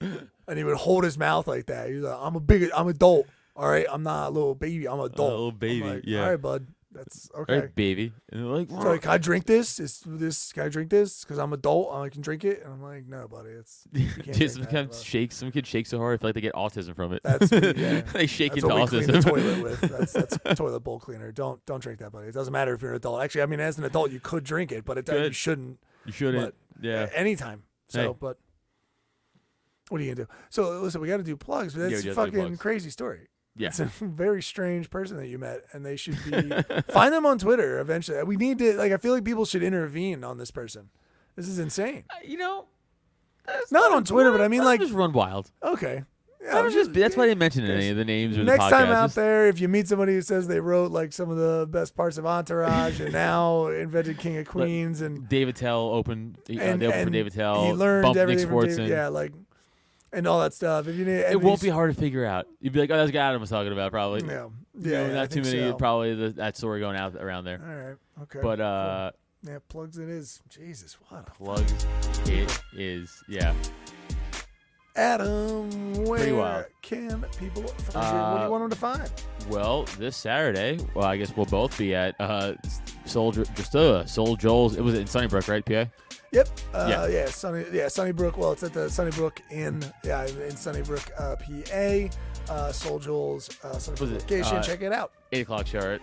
and he would hold his mouth like that. He was like, I'm a big, I'm adult. All right, I'm not a little baby. I'm adult. little I'm baby, like, yeah. All right, bud. That's okay. right, baby. And they're like, like, can I drink this? Is this? Can I drink this? Because I'm adult. I can drink it. And I'm like, no, buddy. It's Dude, some kind bud. shake. Some kids shake so hard, I feel like they get autism from it. That's yeah. they shake That's into what we clean the toilet with. That's that's toilet bowl cleaner. Don't don't drink that, buddy. It doesn't matter if you're an adult. Actually, I mean, as an adult, you could drink it, but it you shouldn't. you shouldn't. But yeah. anytime. So, Hey. but what are you gonna do? So listen, we got to do plugs. But that's we a fucking crazy story. Yeah. It's a very strange person that you met, and they should be find them on Twitter eventually. We need to like. I feel like people should intervene on this person. This is insane. Uh, you know, that's Not on Twitter, but I mean, like- just run wild. Okay. Yeah, Let just, that's why I didn't mention any of the names or Next podcasts. time out Just- there, if you meet somebody who says they wrote like some of the best parts of Entourage and now invented King of Queens and Dave Attell open. uh, and, they open for Dave Attell. he learned Nick everything from David, yeah, like and all that stuff. If you need, It won't be hard to figure out. You'd be like, oh, that's the guy Adam was talking about, probably. Yeah, You yeah, know, yeah, I not too many. so. Probably the, that story going out around there. All right, okay. But cool. uh, yeah, plugs it is. Jesus, what a plugs. It is. Yeah. Adam. Where can people find you? What do Uh, you want them to find? Well, this Saturday, well, I guess we'll both be at uh, Soul, just uh, Soul Joel's. It was in Sunnybrook, right, PA? Yep. Uh, Yeah. yeah. Sunny. Yeah. Sunnybrook. Well, it's at the Sunnybrook Inn. Yeah, in Sunnybrook, uh, PA. Uh, Soul Joel's uh, Sunnybrook it, location. uh, Check it out. Eight o'clock show.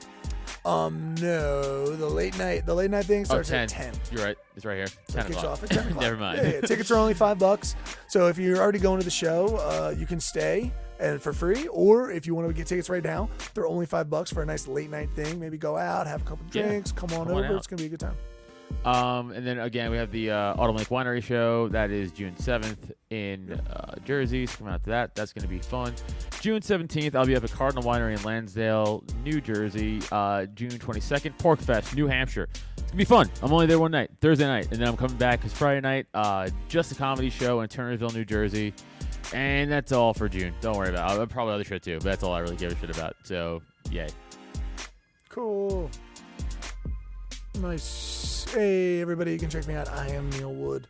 Um, no, the late night. The late night thing Oh, starts 10. at ten. You're right. It's right here. So Ten o'clock. off at 10 o'clock. Never mind. Yeah, yeah. Tickets are only five bucks. So if you're already going to the show, uh, you can stay and for free. Or if you want to get tickets right now, they're only five bucks for a nice late night thing. Maybe go out, have a couple Yeah. drinks, come on Come over. out. it's gonna be a good time. Um, and then again, we have the uh, Autumn Lake Winery show. That is June 7th in uh, Jersey. So come out to that. That's going to be fun. June 17th, I'll be up at Cardinal Winery in Lansdale, New Jersey. Uh, June 22nd, Pork Fest, New Hampshire. It's going to be fun. I'm only there one night, Thursday night. And then I'm coming back because Friday night, uh, just a comedy show in Turnersville, New Jersey. And that's all for June. Don't worry about it. I'll probably other shit too, but that's all I really give a shit about. So, yay. Cool. Nice. Hey, everybody, you can check me out. I am neilwood.com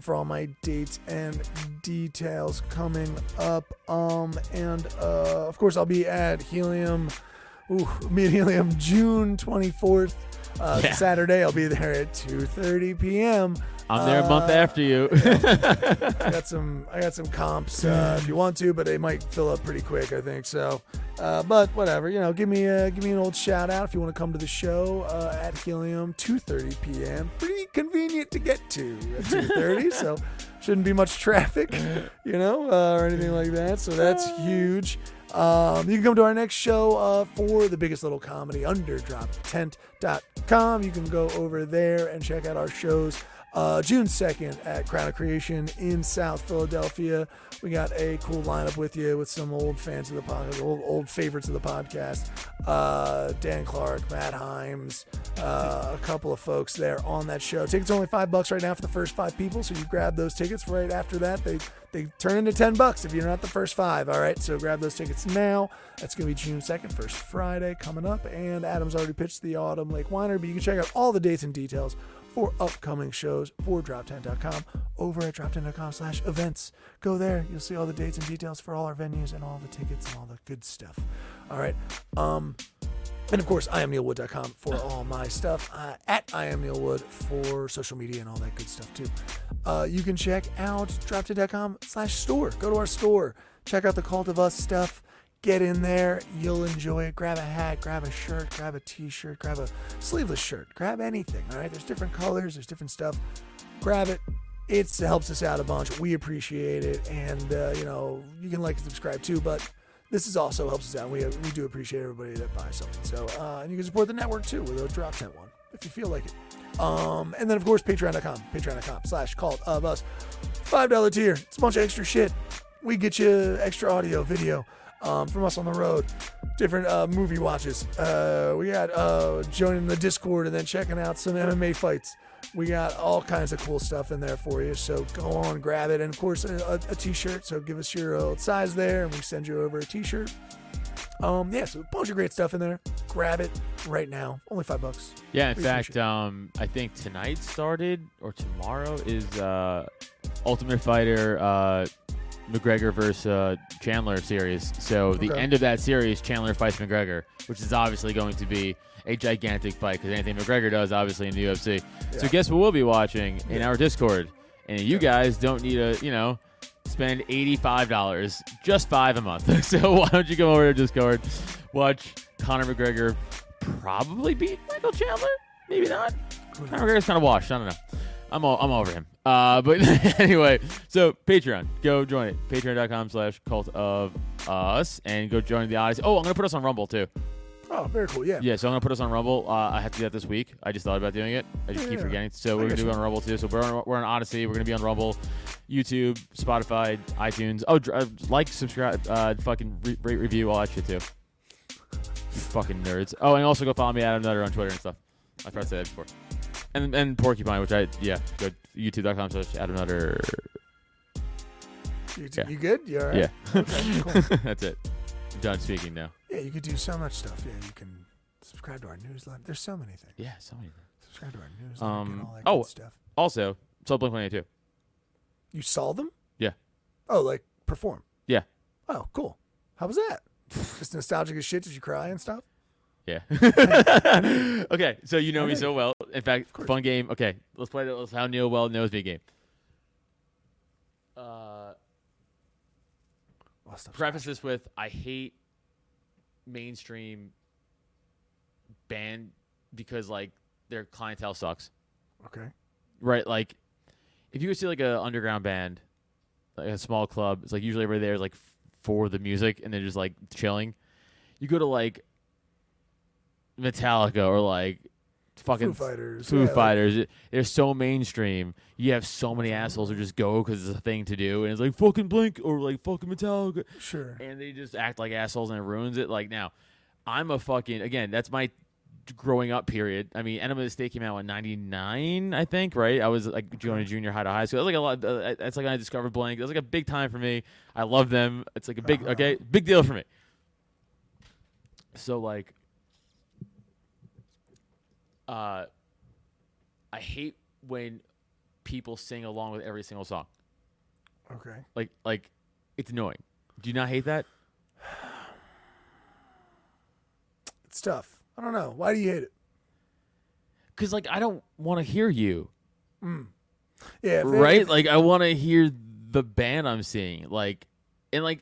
for all my dates and details coming up. Um, and uh, of course, I'll be at Helium. Ooh, me at Helium June 24th. Uh, Yeah. Saturday, I'll be there at 2:30 p.m. I'm there a month Uh, after you. I got some I got some comps uh, if you want to, but they might fill up pretty quick. I think so. Uh, but whatever, you know, give me a, give me an old shout out if you want to come to the show uh, at Helium 2:30 p.m. Pretty convenient to get to at 2:30, so shouldn't be much traffic, you know, uh, or anything like that. So that's huge. Um, you can come to our next show uh, for the biggest little comedy, underdroptent.com. You can go over there and check out our shows. Uh, June 2nd at Crown of Creation in South Philadelphia. We got a cool lineup with you with some old fans of the podcast, old, old favorites of the podcast. Uh, Dan Clark, Matt Himes, uh, a couple of folks there on that show. Tickets only five bucks right now for the first five people, so you grab those tickets right after that. They they turn into ten bucks if you're not the first five. All right, so grab those tickets now. That's gonna be June 2nd, first Friday coming up, and Adam's already pitched the Autumn Lake Winery, but you can check out all the dates and details for upcoming shows for droptent.com over at droptent.com slash events. Go there. You'll see all the dates and details for all our venues and all the tickets and all the good stuff. All right. Um, and of course, I am neilwood.com for all my stuff. Uh, at I am neilwood for social media and all that good stuff too. Uh, you can check out droptent.com slash store. Go to our store. Check out the Cult of Us stuff. Get in there. You'll enjoy it. Grab a hat, grab a shirt, grab a t shirt, grab a sleeveless shirt, grab anything. All right. There's different colors, there's different stuff. Grab it. It helps us out a bunch. We appreciate it. And, uh, you know, you can like and subscribe too, but this is also helps us out. We, we do appreciate everybody that buys something. So, uh, and you can support the network too with a drop tent one if you feel like it. Um, and then of course, patreon.com, patreon.com slash cult of us. $5 tier. It's a bunch of extra shit. We get you extra audio, video um, from us on the road, different uh, movie watches. Uh, we got uh, joining the Discord and then checking out some MMA fights. We got all kinds of cool stuff in there for you. So go on, grab it. And of course, a, a, a t shirt. So give us your old size there and we send you over a t shirt. Um, yeah, so a bunch of great stuff in there. Grab it right now. Only five bucks. Yeah, in We fact, um, I think tonight started or tomorrow is uh, Ultimate Fighter uh, McGregor versus uh, Chandler series. So the Okay. end of that series, Chandler fights McGregor, which is obviously going to be a gigantic fight because anything McGregor does, obviously in the UFC. So Yeah. guess what we'll be watching in our Discord, and you guys don't need to, you know. Spend eighty-five dollars, just five a month. so why don't you come over to Discord, watch Conor McGregor probably beat Michael Chandler? Maybe not. Conor McGregor's kind of washed. I don't know. I'm all, I'm over him. Uh, but anyway, so Patreon, go join it. Patreon.com slash cult of us and go join the Odysee. Oh, I'm gonna put us on Rumble too. Oh, very cool. Yeah. Yeah, so I'm gonna put us on Rumble. Uh, I have to do that this week. I just thought about doing it. I just Yeah, keep forgetting. So we're gonna do it on Rumble too. So we're on, we're on Odysee. We're gonna be on Rumble, YouTube, Spotify, iTunes. Oh, uh, like, subscribe, uh, fucking re- rate, review, all that shit too. You fucking nerds. Oh, and also go follow me Adam Nutter on Twitter and stuff. I tried to say that before. And and Porcupine, which I yeah, go youtube.com slash Adam Nutter. You, Yeah. you good? You all right? Yeah, Okay, cool. that's it. Done speaking now. Yeah, you could do so much stuff. Yeah, you can subscribe to our newsletter. There's so many things. Yeah, so many. Things. Subscribe to our newsletter. Um, all that oh. good stuff. Also, so Blink 182. You saw them? Yeah. Oh, like perform? Yeah. Oh, cool. How was that? Just nostalgic as shit. Did you cry and stuff? Yeah. okay, so you know me so well. in fact, fun game. Okay, let's play. the- Let's how Neil well knows me game. Uh, preface this with I hate mainstream band because like their clientele sucks. Okay. Right, like if you go see like a underground band, like a small club, it's like usually everybody there is like f- for the music and they're just like chilling. You go to like Metallica or like fucking Foo Fighters. Foo yeah, Fighters. it- They're so mainstream. You have so many assholes who just go because it's a thing to do, and it's like fucking Blink or like fucking Metallica, sure. and they just act like assholes and it ruins it. Like now, I'm a fucking again. That's my growing up period. I mean, Enema of the State came out in '99, I think. Right? I was like joining junior high to high school. That was like a lot. Uh, that's like when I discovered Blink. That was like a big time for me. I love them. It's like a big Uh-huh. okay, big deal for me. So like, uh, I hate when people sing along with every single song. Okay. Like like, it's annoying. Do you not hate that? It's tough. I don't know. Why do you hate it? Because like I don't want to hear you. Yeah. right? Like I want to hear the band I'm seeing. Like, and like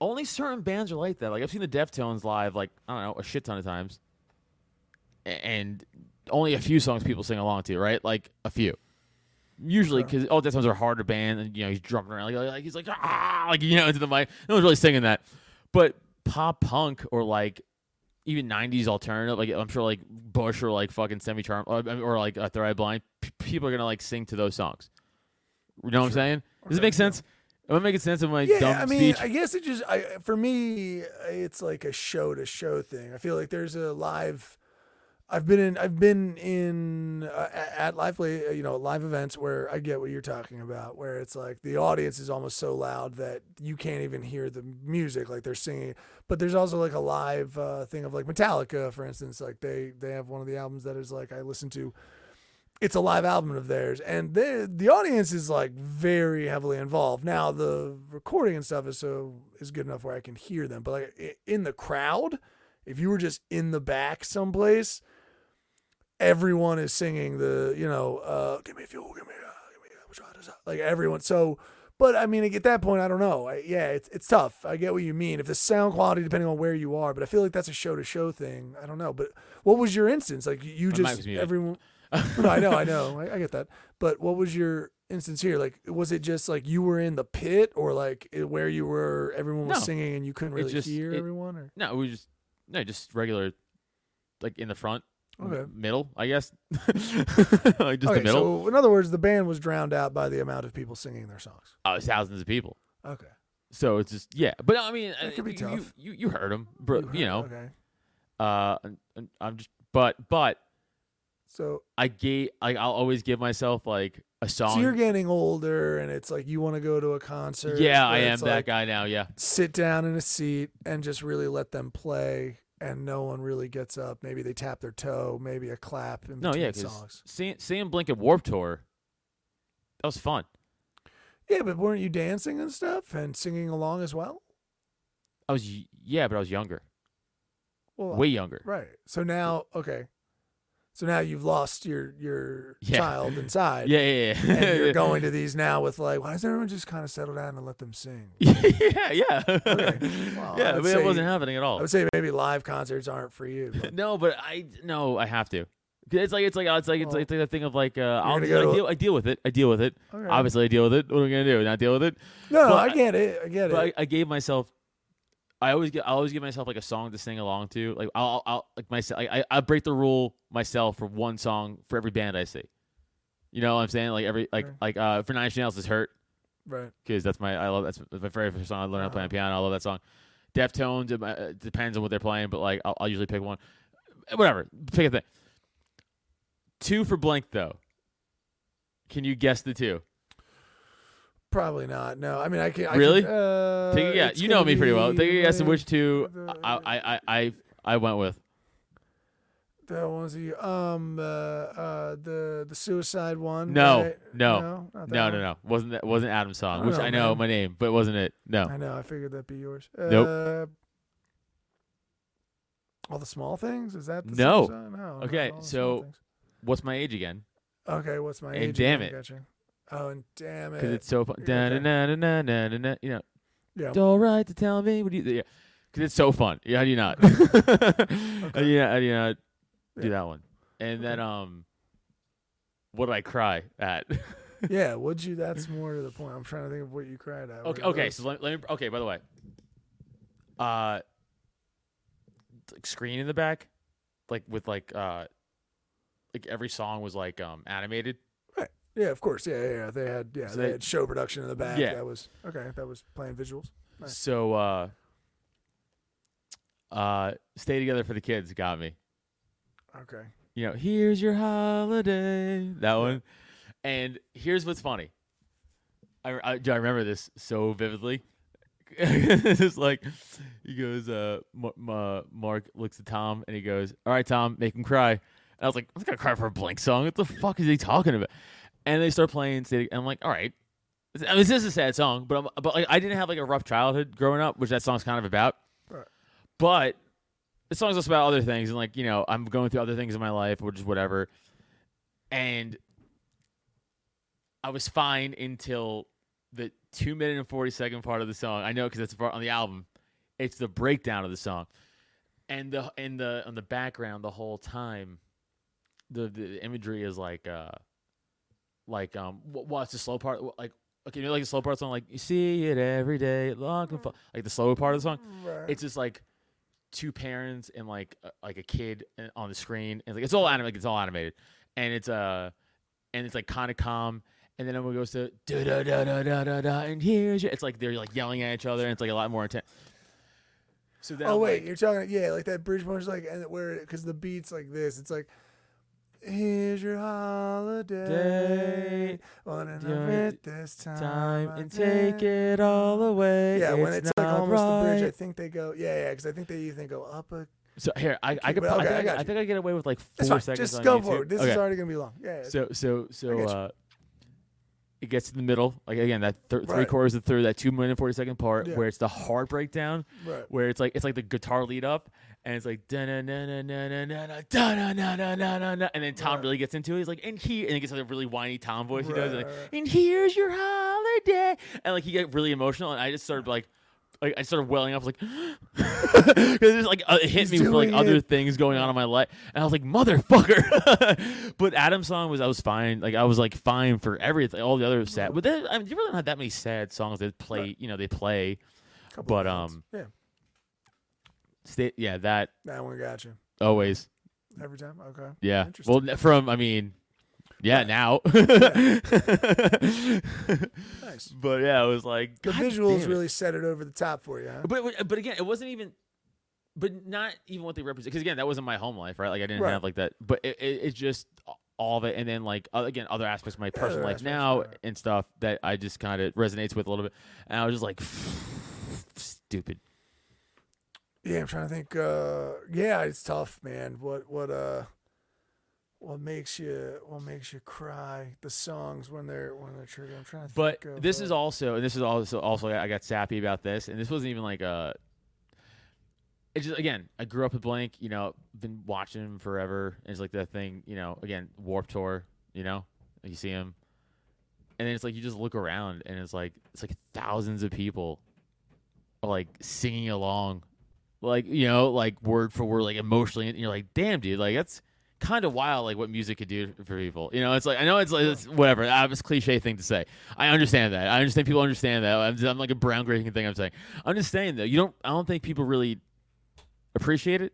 only certain bands are like that. Like I've seen the Deftones live, like I don't know, a shit ton of times, and only a few songs people sing along to. Right? Like a few. Usually, because all Deftones are a harder band, and you know he's drumming around like, like he's like ah, like you know into the mic. No one's really singing that, but pop punk or like even '90s alternative, like I'm sure like Bush or like fucking Semi Charm or, or like uh, Third Eye Blind, p- people are gonna like sing to those songs. You know what I'm saying? Does it make sense? Am I making sense of my yeah, dumb I mean, speech? I guess it just, I for me, it's like a show to show thing. I feel like there's a live. I've been in, I've been in uh, at live uh, you know, live events where I get what you're talking about, where it's like the audience is almost so loud that you can't even hear the music, like they're singing. But there's also like a live uh, thing of like Metallica, for instance, like they they have one of the albums that is like I listen to it's a live album of theirs and the the audience is like very heavily involved now the recording and stuff is so is good enough where i can hear them but like in the crowd if you were just in the back someplace everyone is singing the you know uh give me fuel give me uh, give me uh, which one is that? like everyone so but I mean, at that point, I don't know. I, yeah, it's it's tough. I get what you mean. If the sound quality, depending on where you are, but I feel like that's a show to show thing. I don't know. But what was your instance? Like you just everyone. no, I know, I know, I, I get that. But what was your instance here? Like, was it just like you were in the pit, or like it- where you were, everyone was No. singing and you couldn't It really just- hear it- everyone? Or no, it was just no, just regular, like in the front, Okay. middle, I guess, like just okay, the middle. so in other words, the band was drowned out by the amount of people singing their songs. uh, thousands of people. Okay, So it's just yeah, but I mean, That uh, could be you, tough. You, you you heard them, bro. You, heard- know, Okay, uh, and, and I'm just, but but so I gave, like, I'll always give myself like a song. so you're getting older, and it's like you want to go to a concert. yeah, I am it's that guy now. Yeah, sit down in a seat and just really let them play and no one really gets up. Maybe they tap their toe maybe a clap in no, yeah, songs. Seeing seeing Blink at Warp Tour, that was fun. yeah but weren't you dancing and stuff and singing along as well? I was yeah, but I was younger, well way younger. right. So now okay so now you've lost your your Yeah. child inside Yeah, yeah, yeah. and you're going to these now with like why doesn't everyone just kind of settle down and let them sing yeah, yeah, Well, yeah. would But say- it wasn't happening at all. i would say maybe live concerts aren't for you but no, but I no, I have to. It's like it's like it's like it's Well, like, it's like a thing of like uh, I, deal, I deal with it. I deal with it. Okay. Obviously, I deal with it. What am I gonna do? Not deal with it? no but i I- get it i get But I, it I gave myself. I always get. I always give myself like a song to sing along to. Like I'll, I'll, like myself. I, I I break the rule myself for one song for every band I see. You know what I'm saying? Like every like like uh for Nine Inch Nails is hurt right because that's my I love that's my very first song I learned how to play on piano. I love that song. Deftones it, it depends on what they're playing, but like I'll, I'll usually pick one. Whatever, pick a thing. Two for Blink though. Can you guess the two? Probably not. No, I mean I can. I Really? Can, uh, Take a guess. You know me pretty well. Take a guess of which two the- I I I I, went with. The ones you um uh, uh the the suicide one. No, right? no, no, No, no, no. Wasn't that wasn't Adam's song, I which know, I know man. my name, but wasn't it? No. I know. I figured that'd be yours. Nope. Uh, all the small things is that the No. no. Okay, so- What's My Age Again? Okay, what's my And age? Damn again? It. Gotcha. Oh, and damn it. Because it's so fun. Okay. Da, na, na, na, na, na, na, you know, yeah. it's all right to tell me what do you. Yeah. Because it's so fun. Yeah, how do you not? how do you how do you not do Yeah. that one? And then um, what did I cry at? yeah. Would you? That's more to the point. I'm trying to think of what you cried at. Okay, okay. So let, let me. Okay, by the way, uh, like screen in the back, like with like uh, like every song was like um animated. Yeah, of course. Yeah, yeah. yeah. They had yeah, So they they- had show production in the back. Yeah. That was okay. That was playing visuals. Nice. So uh, uh, stay together for the kids got me. Okay. You know, here's your holiday. That one. And here's what's funny. I, I, I remember this so vividly. it's like he goes, uh, Ma- Ma- Mark looks at Tom and he goes, "All right, Tom, make him cry." And I was like, "I'm not gonna cry for a Blink song. What the fuck is he talking about?" And they start playing, and I'm like, "All right." I mean, this is a sad song, but I'm, but like I didn't have like a rough childhood growing up, which that song's kind of about. Right. But the song's also about other things, and like you know, I'm going through other things in my life, which is whatever. And I was fine until the two minute and forty second part of the song. I know because that's on the album. It's the breakdown of the song, and the and the on the background the whole time, the the imagery is like uh, like um, wh- what's the slow part? Like okay, you know, like the slow part of the song, like you see it every day, long and fa-" like the slower part of the song. Right. It's just like two parents and like a, like a kid uh, on the screen, and like it's all animated. It's all animated, and it's uh, and it's like kind of calm. And then it goes to da da da da da da da, and here's your. It's like they're like yelling at each other, and it's like a lot more intense. So then oh I'm wait, like- you're talking yeah, like that bridge punch, like and where because the beats like this, it's like. Here's your holiday. Day, Wanna do have it this time, time I and take it all away. Yeah, when it's like almost the bridge, I think they go. Yeah, yeah, because I think they even go up a. So here, I, I could. Okay, I, I think, got I, think I get away with like four seconds. Just on go YouTube. for it. This okay. is already gonna be long. Yeah. yeah. So so so uh, it gets to the middle, like again that thir- three quarters of the third, that two minute forty second part Yeah. where it's the hard breakdown, right. where it's like it's like the guitar lead up, and it's like da na na na na na na da na na na na na and then Tom really gets into it. He's like, and here, and he gets like a really whiny Tom voice. He does, Right, like, and here's your holiday, and like he get really emotional, and I just started like. Like I started welling up, like, because it's like uh, it hit He's me for like doing other it. things going on in my life, and I was like, motherfucker. but Adam's song was I was fine, like I was like fine for everything, all the other sad. But then I mean, you really don't have that many sad songs that play, Right. you know, they play. Couple but, um, yeah, Yeah, that that one got you always, every time. Okay. yeah. Interesting. Well, from I mean, yeah, now. Nice. But yeah, it was like The God visuals damn it. really set it over the top for you. Huh? But but again, it wasn't even. But not even what they represent, because again, that wasn't my home life, right? Like I didn't Right. have like that. But it, it, it's just all of it, and then like again, other aspects of my personal life aspects, now right. and stuff that I just kind of resonates with a little bit. And I was just like, stupid. Yeah, I'm trying to think. Uh, yeah, it's tough, man. What what uh, what makes you what makes you cry? The songs when they're when they're triggered. I'm trying to. But think this is uh, also, and this is also also I got sappy about this, and this wasn't even like a. It's just again, I grew up with Blink, you know, been watching him forever. And it's like that thing, you know, again, Warp Tour, you know, you see him, and then it's like you just look around, and it's like it's like thousands of people, are like singing along, like you know, like word for word, like emotionally, and you're like, damn, dude, like that's kind of wild, like what music could do for people. You know, it's like I know it's like it's whatever. It's cliche thing to say. I understand that. I understand people understand that. I'm, I'm like a brown grading thing. I'm saying. I'm just saying though. You don't. I don't think people really appreciate it.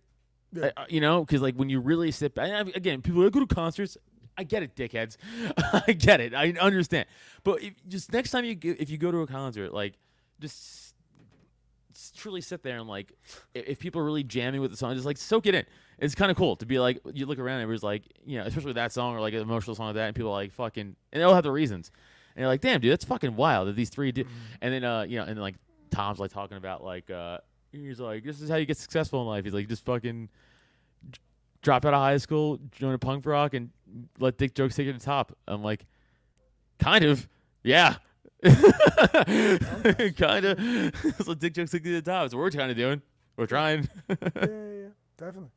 Yeah. Uh, you know, because like when you really sit back, and again, people like, go to concerts. I get it, dickheads. I get it. I understand. But if, just next time you if you go to a concert, like just truly sit there and like if, people are really jamming with the song, just like soak it in. It's kind of cool to be like you look around and everybody's like you know especially with that song or like an emotional song like that and people are like fucking and they all have the reasons. And you're like damn dude that's fucking wild that these three do and then uh you know and then like Tom's like talking about like uh he's like this is how you get successful in life. He's like just fucking d- drop out of high school join a punk rock and let dick jokes take it to the top. I'm like kind of. Yeah. Kind of. It's like dick jokes to the top. That's what we're kind of doing. We're trying. yeah, yeah, yeah, definitely.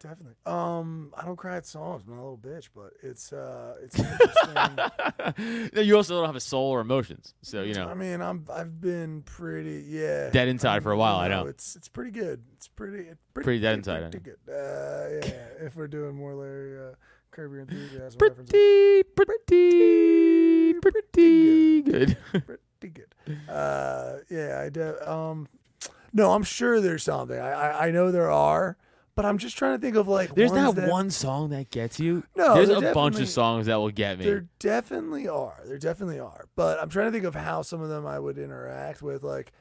definitely. Um, I don't cry at songs. I'm not a little bitch, but it's uh, it's interesting. No, you also don't have a soul or emotions, so you know. I mean, I'm I've been pretty yeah Dead inside for a while, I you know. It's it's pretty good. It's pretty it's pretty, Pretty dead inside, I Pretty know. good. Uh, yeah, if we're doing more Larry uh, Curb Your Enthusiasm Pretty, pretty, pretty good. pretty good. Uh, yeah, I de- um, no, I'm sure there's something. I, I I know there are, but I'm just trying to think of like There's not that- one song that gets you. No, there's there a bunch of songs that will get me. There definitely are. There definitely are. But I'm trying to think of how some of them I would interact with, like,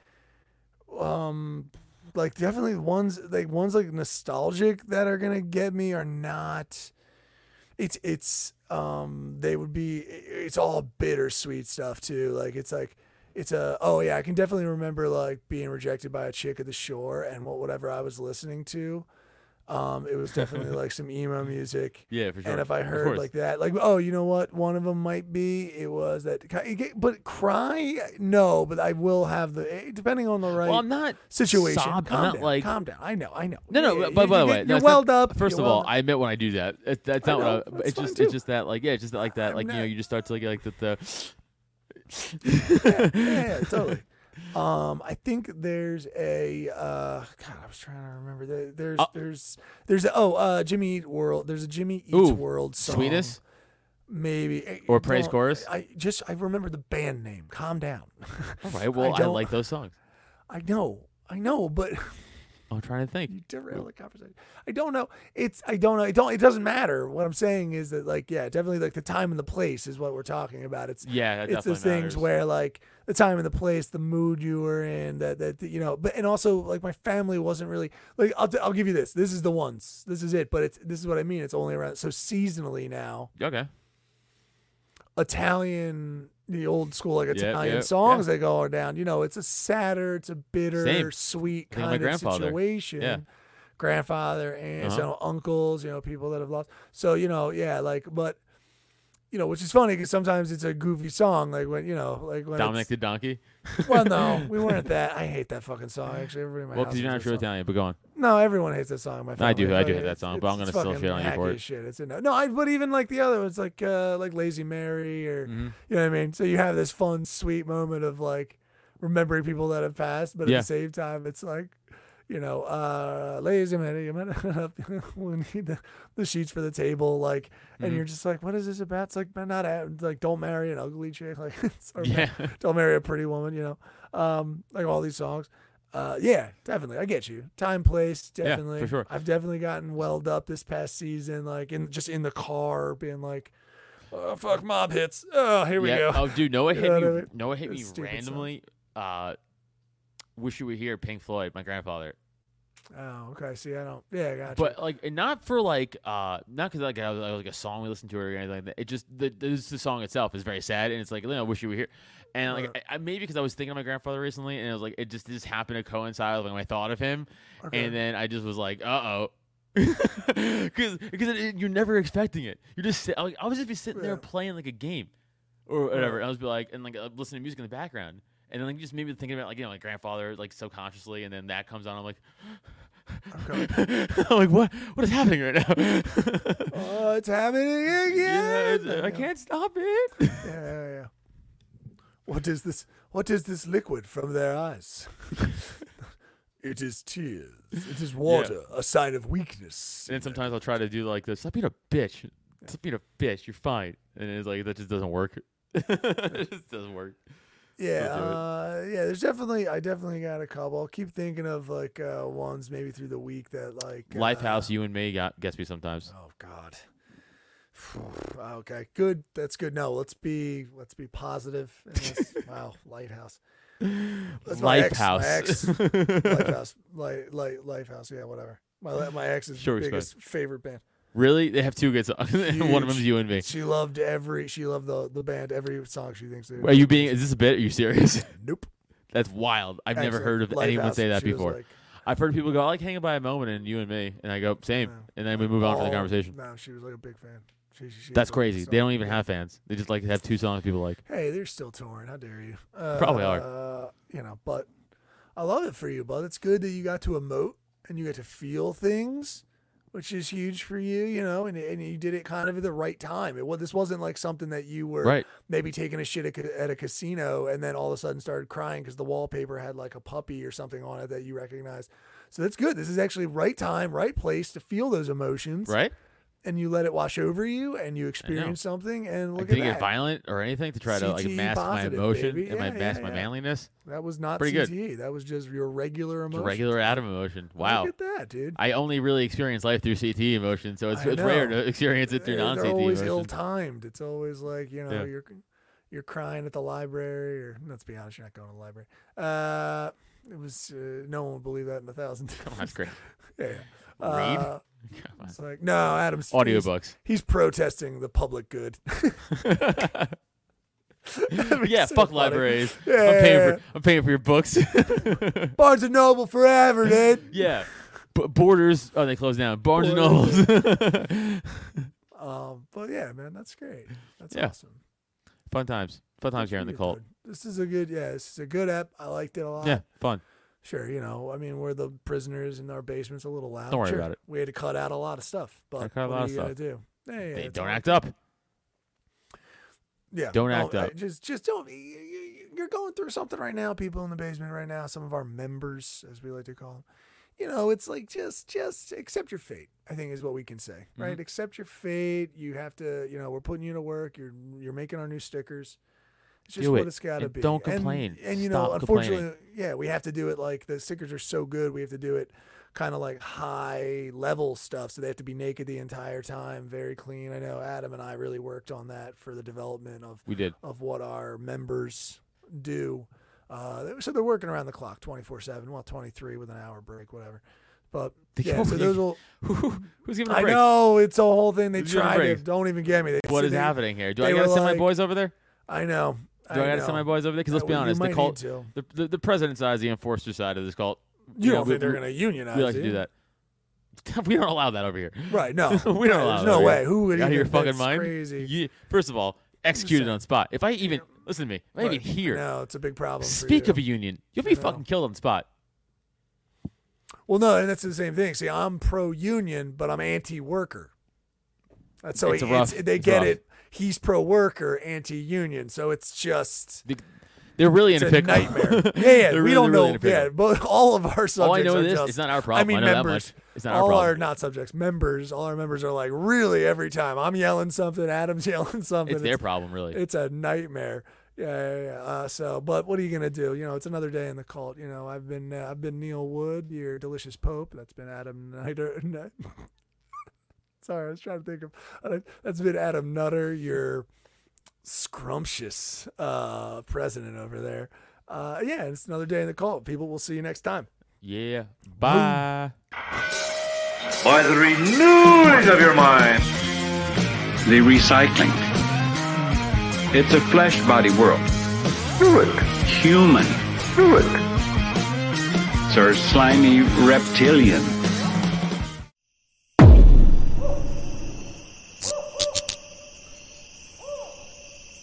um, like definitely ones like ones like nostalgic that are gonna get me are not. It's it's um they would be it's all bittersweet stuff too. Like it's like it's a oh yeah I can definitely remember like being rejected by a chick at the shore and what whatever I was listening to. Um, it was definitely like some emo music. yeah, for sure. And if I heard like that, like, oh, you know what? One of them might be. It was that. But cry, no. But I will have the eh, depending on the right well, I'm not situation. sob- I'm calm not down. like calm down. I know. I know. No, no. Yeah, but by the way, you're it's not- welled up. 1st you're of all. I admit when I do that. It, that's I not know, what. I, it's just too. it's just that like yeah, it's just like that I'm like you know you just start to like like the, the yeah, yeah, totally. Um, I think there's a uh, God. I was trying to remember. There, there's Uh, there's there's a, oh uh Jimmy Eat World. There's a Jimmy Eats Ooh, World song. Sweetest. maybe Eh, Or Praise Chorus? I just I remember the band name. Calm down. All right, well I, don't- like those songs. I know, I know, but I'm trying to think. you derail the conversation. I don't know. It's I don't know. It don't. It doesn't matter. What I'm saying is that like yeah, definitely like the time and the place is what we're talking about. It's Yeah, it's those things where like the time and the place, the mood you were in, that that you know. But and also like my family wasn't really like I'll I'll give you this. This is the ones. This is it. But it's this is what I mean. It's only around so seasonally now. Okay. Italian, the old school like Italian yep, songs that go down. You know, it's a sadder, it's a bitter, Same. sweet Think of my kind of situation. Yeah. Grandfather, aunts, Uh-huh. you know, uncles, you know, people that have lost. So you know, yeah, like, but you know, which is funny because sometimes it's a goofy song, like when you know, like when Dominic the Donkey. Well, no, we weren't that. I hate that fucking song. Actually, everybody in my Well, house because you're not hates true that song. Italian, but go on. No, everyone hates that song. My I do- I do hate that song, but I'm gonna still shit on you for it. Shit, it's in there. No, I, but even like the other ones, like uh, like Lazy Mary, or Mm-hmm. you know what I mean. So you have this fun, sweet moment of like remembering people that have passed, but at Yeah. the same time, it's like. You know, uh, lazy Mary, you might we need the, the sheets for the table, like, and Mm-hmm. you're just like, what is this about? It's like, not a- like, don't marry an ugly chick, like, Yeah. don't marry a pretty woman, you know, um, like all these songs. Uh, yeah, definitely, I get you. Time, place, Definitely. for definitely. sure. I've definitely gotten welled up this past season, like in just in the car, being like, oh, "Fuck, mob hits." Oh, here we yeah. go. Oh, dude, You hit know me? what I mean? Know hit It's me randomly? Uh, Wish you were here, Pink Floyd, my grandfather. Oh, okay. See, I don't. Yeah, I got you. But like, not for like, uh, not because like I was, I like a song we listened to or anything like that. It just the this, the song itself is very sad, and it's like, you know, wish you were here. And like, Right. I, I, maybe because I was thinking of my grandfather recently, and it was like, it just just happened to coincide with I thought of him, Okay. and then I just was like, uh oh. Because because you're never expecting it. You're just sit, like I was just be sitting there playing like a game or whatever. And I was be like and like uh, listening to music in the background, and then like just maybe thinking about like you know my grandfather like subconsciously, and then that comes on. I'm like, I'm like what what is happening right now? oh, it's happening again. yeah, it's- I can't stop it. Yeah, yeah, yeah. What is this? What is this liquid from their eyes? it is tears. It is water, a sign of weakness. And then sometimes I'll try to do like this. Stop being a bitch. Stop being a bitch. You're fine. And it's like that just doesn't work. it just doesn't work. Yeah, Don't do it. uh, yeah. There's definitely, I definitely got a couple. I'll keep thinking of like uh, ones maybe through the week that like uh, Lifehouse, you and me got gets me sometimes. Oh God. okay, good. That's good. No, let's be let's be positive. wow, lighthouse. That's my ex- ex- Lifehouse, light, light, Lifehouse. Yeah, whatever. My my ex's Sure, biggest favorite band. Really? They have two good songs. One of Huge. them's you and me. She loved every. She loved the the band. Every song she thinks. They Are you being? Is this a bit? Are you serious? Nope. That's wild. I've never Excellent. heard of anyone say that she was before. like, I've heard people go, "I like hanging by a moment," and you and me, and I go, "Same," and then we move on to the conversation. No, she was like a big fan. She, she, she That's crazy. They don't even have fans. They just like have two songs people like. Hey, they're still touring. How dare you? Uh, Probably are. Uh, you know, but I love it for you, bud. It's good that you got to emote and you get to feel things which is huge for you, you know, and, and you did it kind of at the right time. It was this wasn't like something that you were Right. maybe taking a shit at, at a casino and then all of a sudden started crying because the wallpaper had like a puppy or something on it that you recognized. So that's good. This is actually right time, right place to feel those emotions, Right? And you let it wash over you, and you experience something. And look didn't at get that. violent or anything to try to like CTE mask my emotion baby. and my Yeah, mask yeah, my yeah. manliness. That was not Pretty good. CTE. That was just your regular It's a emotion. regular Adam emotion. Wow. Look at that, dude. I only really experience life through CT emotion, so it's, I it's rare know. to experience it through They're- non They're always emotion. ill-timed. It's always like you know Yeah. you're you're crying at the library, or let's be honest, you're not going to the library. Uh, it was uh, no one would believe that in a thousand. That's great. yeah. Read? Uh. It's like no, Adam's Audiobooks. He's, protesting the public good. yeah, so fuck funny. libraries. Yeah, I'm paying for I'm paying for your books. Barnes and Noble forever, dude. yeah. B- Borders. Oh, they closed down. Barnes and Borders. Nobles. Um, but yeah, man, that's great. That's Yeah. awesome. fun times. Fun times Good here in the cult. dude. This is a good, yeah, this is a good app. I liked it a lot. Yeah, fun. Sure, you know, I mean, we're the prisoners in our basement's a little loud. Don't worry Sure, about it. We had to cut out a lot of stuff, but what lot are of you gonna stuff. do? Yeah, They don't act up. Yeah, don't Oh, act uh, up. Just, just don't. You're going through something right now. People in the basement right now. Some of our members, as we like to call them. You know, it's like just, just accept your fate. I think is what we can say, right? Mm-hmm. Accept your fate. You have to. You know, we're putting you to work. You're, you're making our new stickers. It's just Do what it, it's got to be. don't complain. And, you know, unfortunately, yeah, we have to do it like the stickers are so good. We have to do it kind of like high level stuff. So they have to be naked the entire time, very clean. I know Adam and I really worked on that for the development of We did. of what our members do. Uh, so they're working around the clock, twenty four seven. Well, twenty three with an hour break, whatever. But They yeah, so those will. Who's giving a I break? know it's a whole thing. They Who's try to. Don't even get me. They, What is they- happening here? Do I gotta were send my boys over there? I know. Do I, gotta know. send my boys over there? Because let's Uh, be well, honest, the cult, the, the the president side is the enforcer side of this cult. You know, don't we- think they're going to unionize? We like to do that. We don't allow that over here. Right? No, we don't allow There's no way. here. Who would Out of your fucking mind? Crazy. You, first of all, executed on spot. If I even listen to me, if I even hear No, it's a big problem. speak you. of a union, you'll be fucking killed on spot. Well, no, and that's the same thing. See, I'm pro-union, but I'm anti-worker. That's so It's he- rough- they it's get rough. it. He's pro-worker, anti-union. So it's just They- They're really it's in a a pickle. nightmare. yeah, yeah. We really, don't really know. in a pickle. Yeah, but all of our subjects All I know are is just, it's not our problem. I mean, I members. much. It's not our problem. all our not subjects, members. All our members are like really every time I'm yelling something, Adam's yelling something. It's their problem, really. It's a nightmare. Yeah, yeah, yeah. Uh, so, but what are you gonna do? You know, it's another day in the cult. You know, I've been uh, I've been Neil Wood, your delicious Pope. That's been Adam Nutter. Sorry, I was trying to think of. Uh, that's been Adam Nutter, your scrumptious uh, president over there. Uh, yeah, it's another day in the cult. People, we'll see you next time. yeah. Bye. By the renewing of your mind. The recycling. It's a flesh body world. Do it. Human. Do it. Sir slimy reptilian.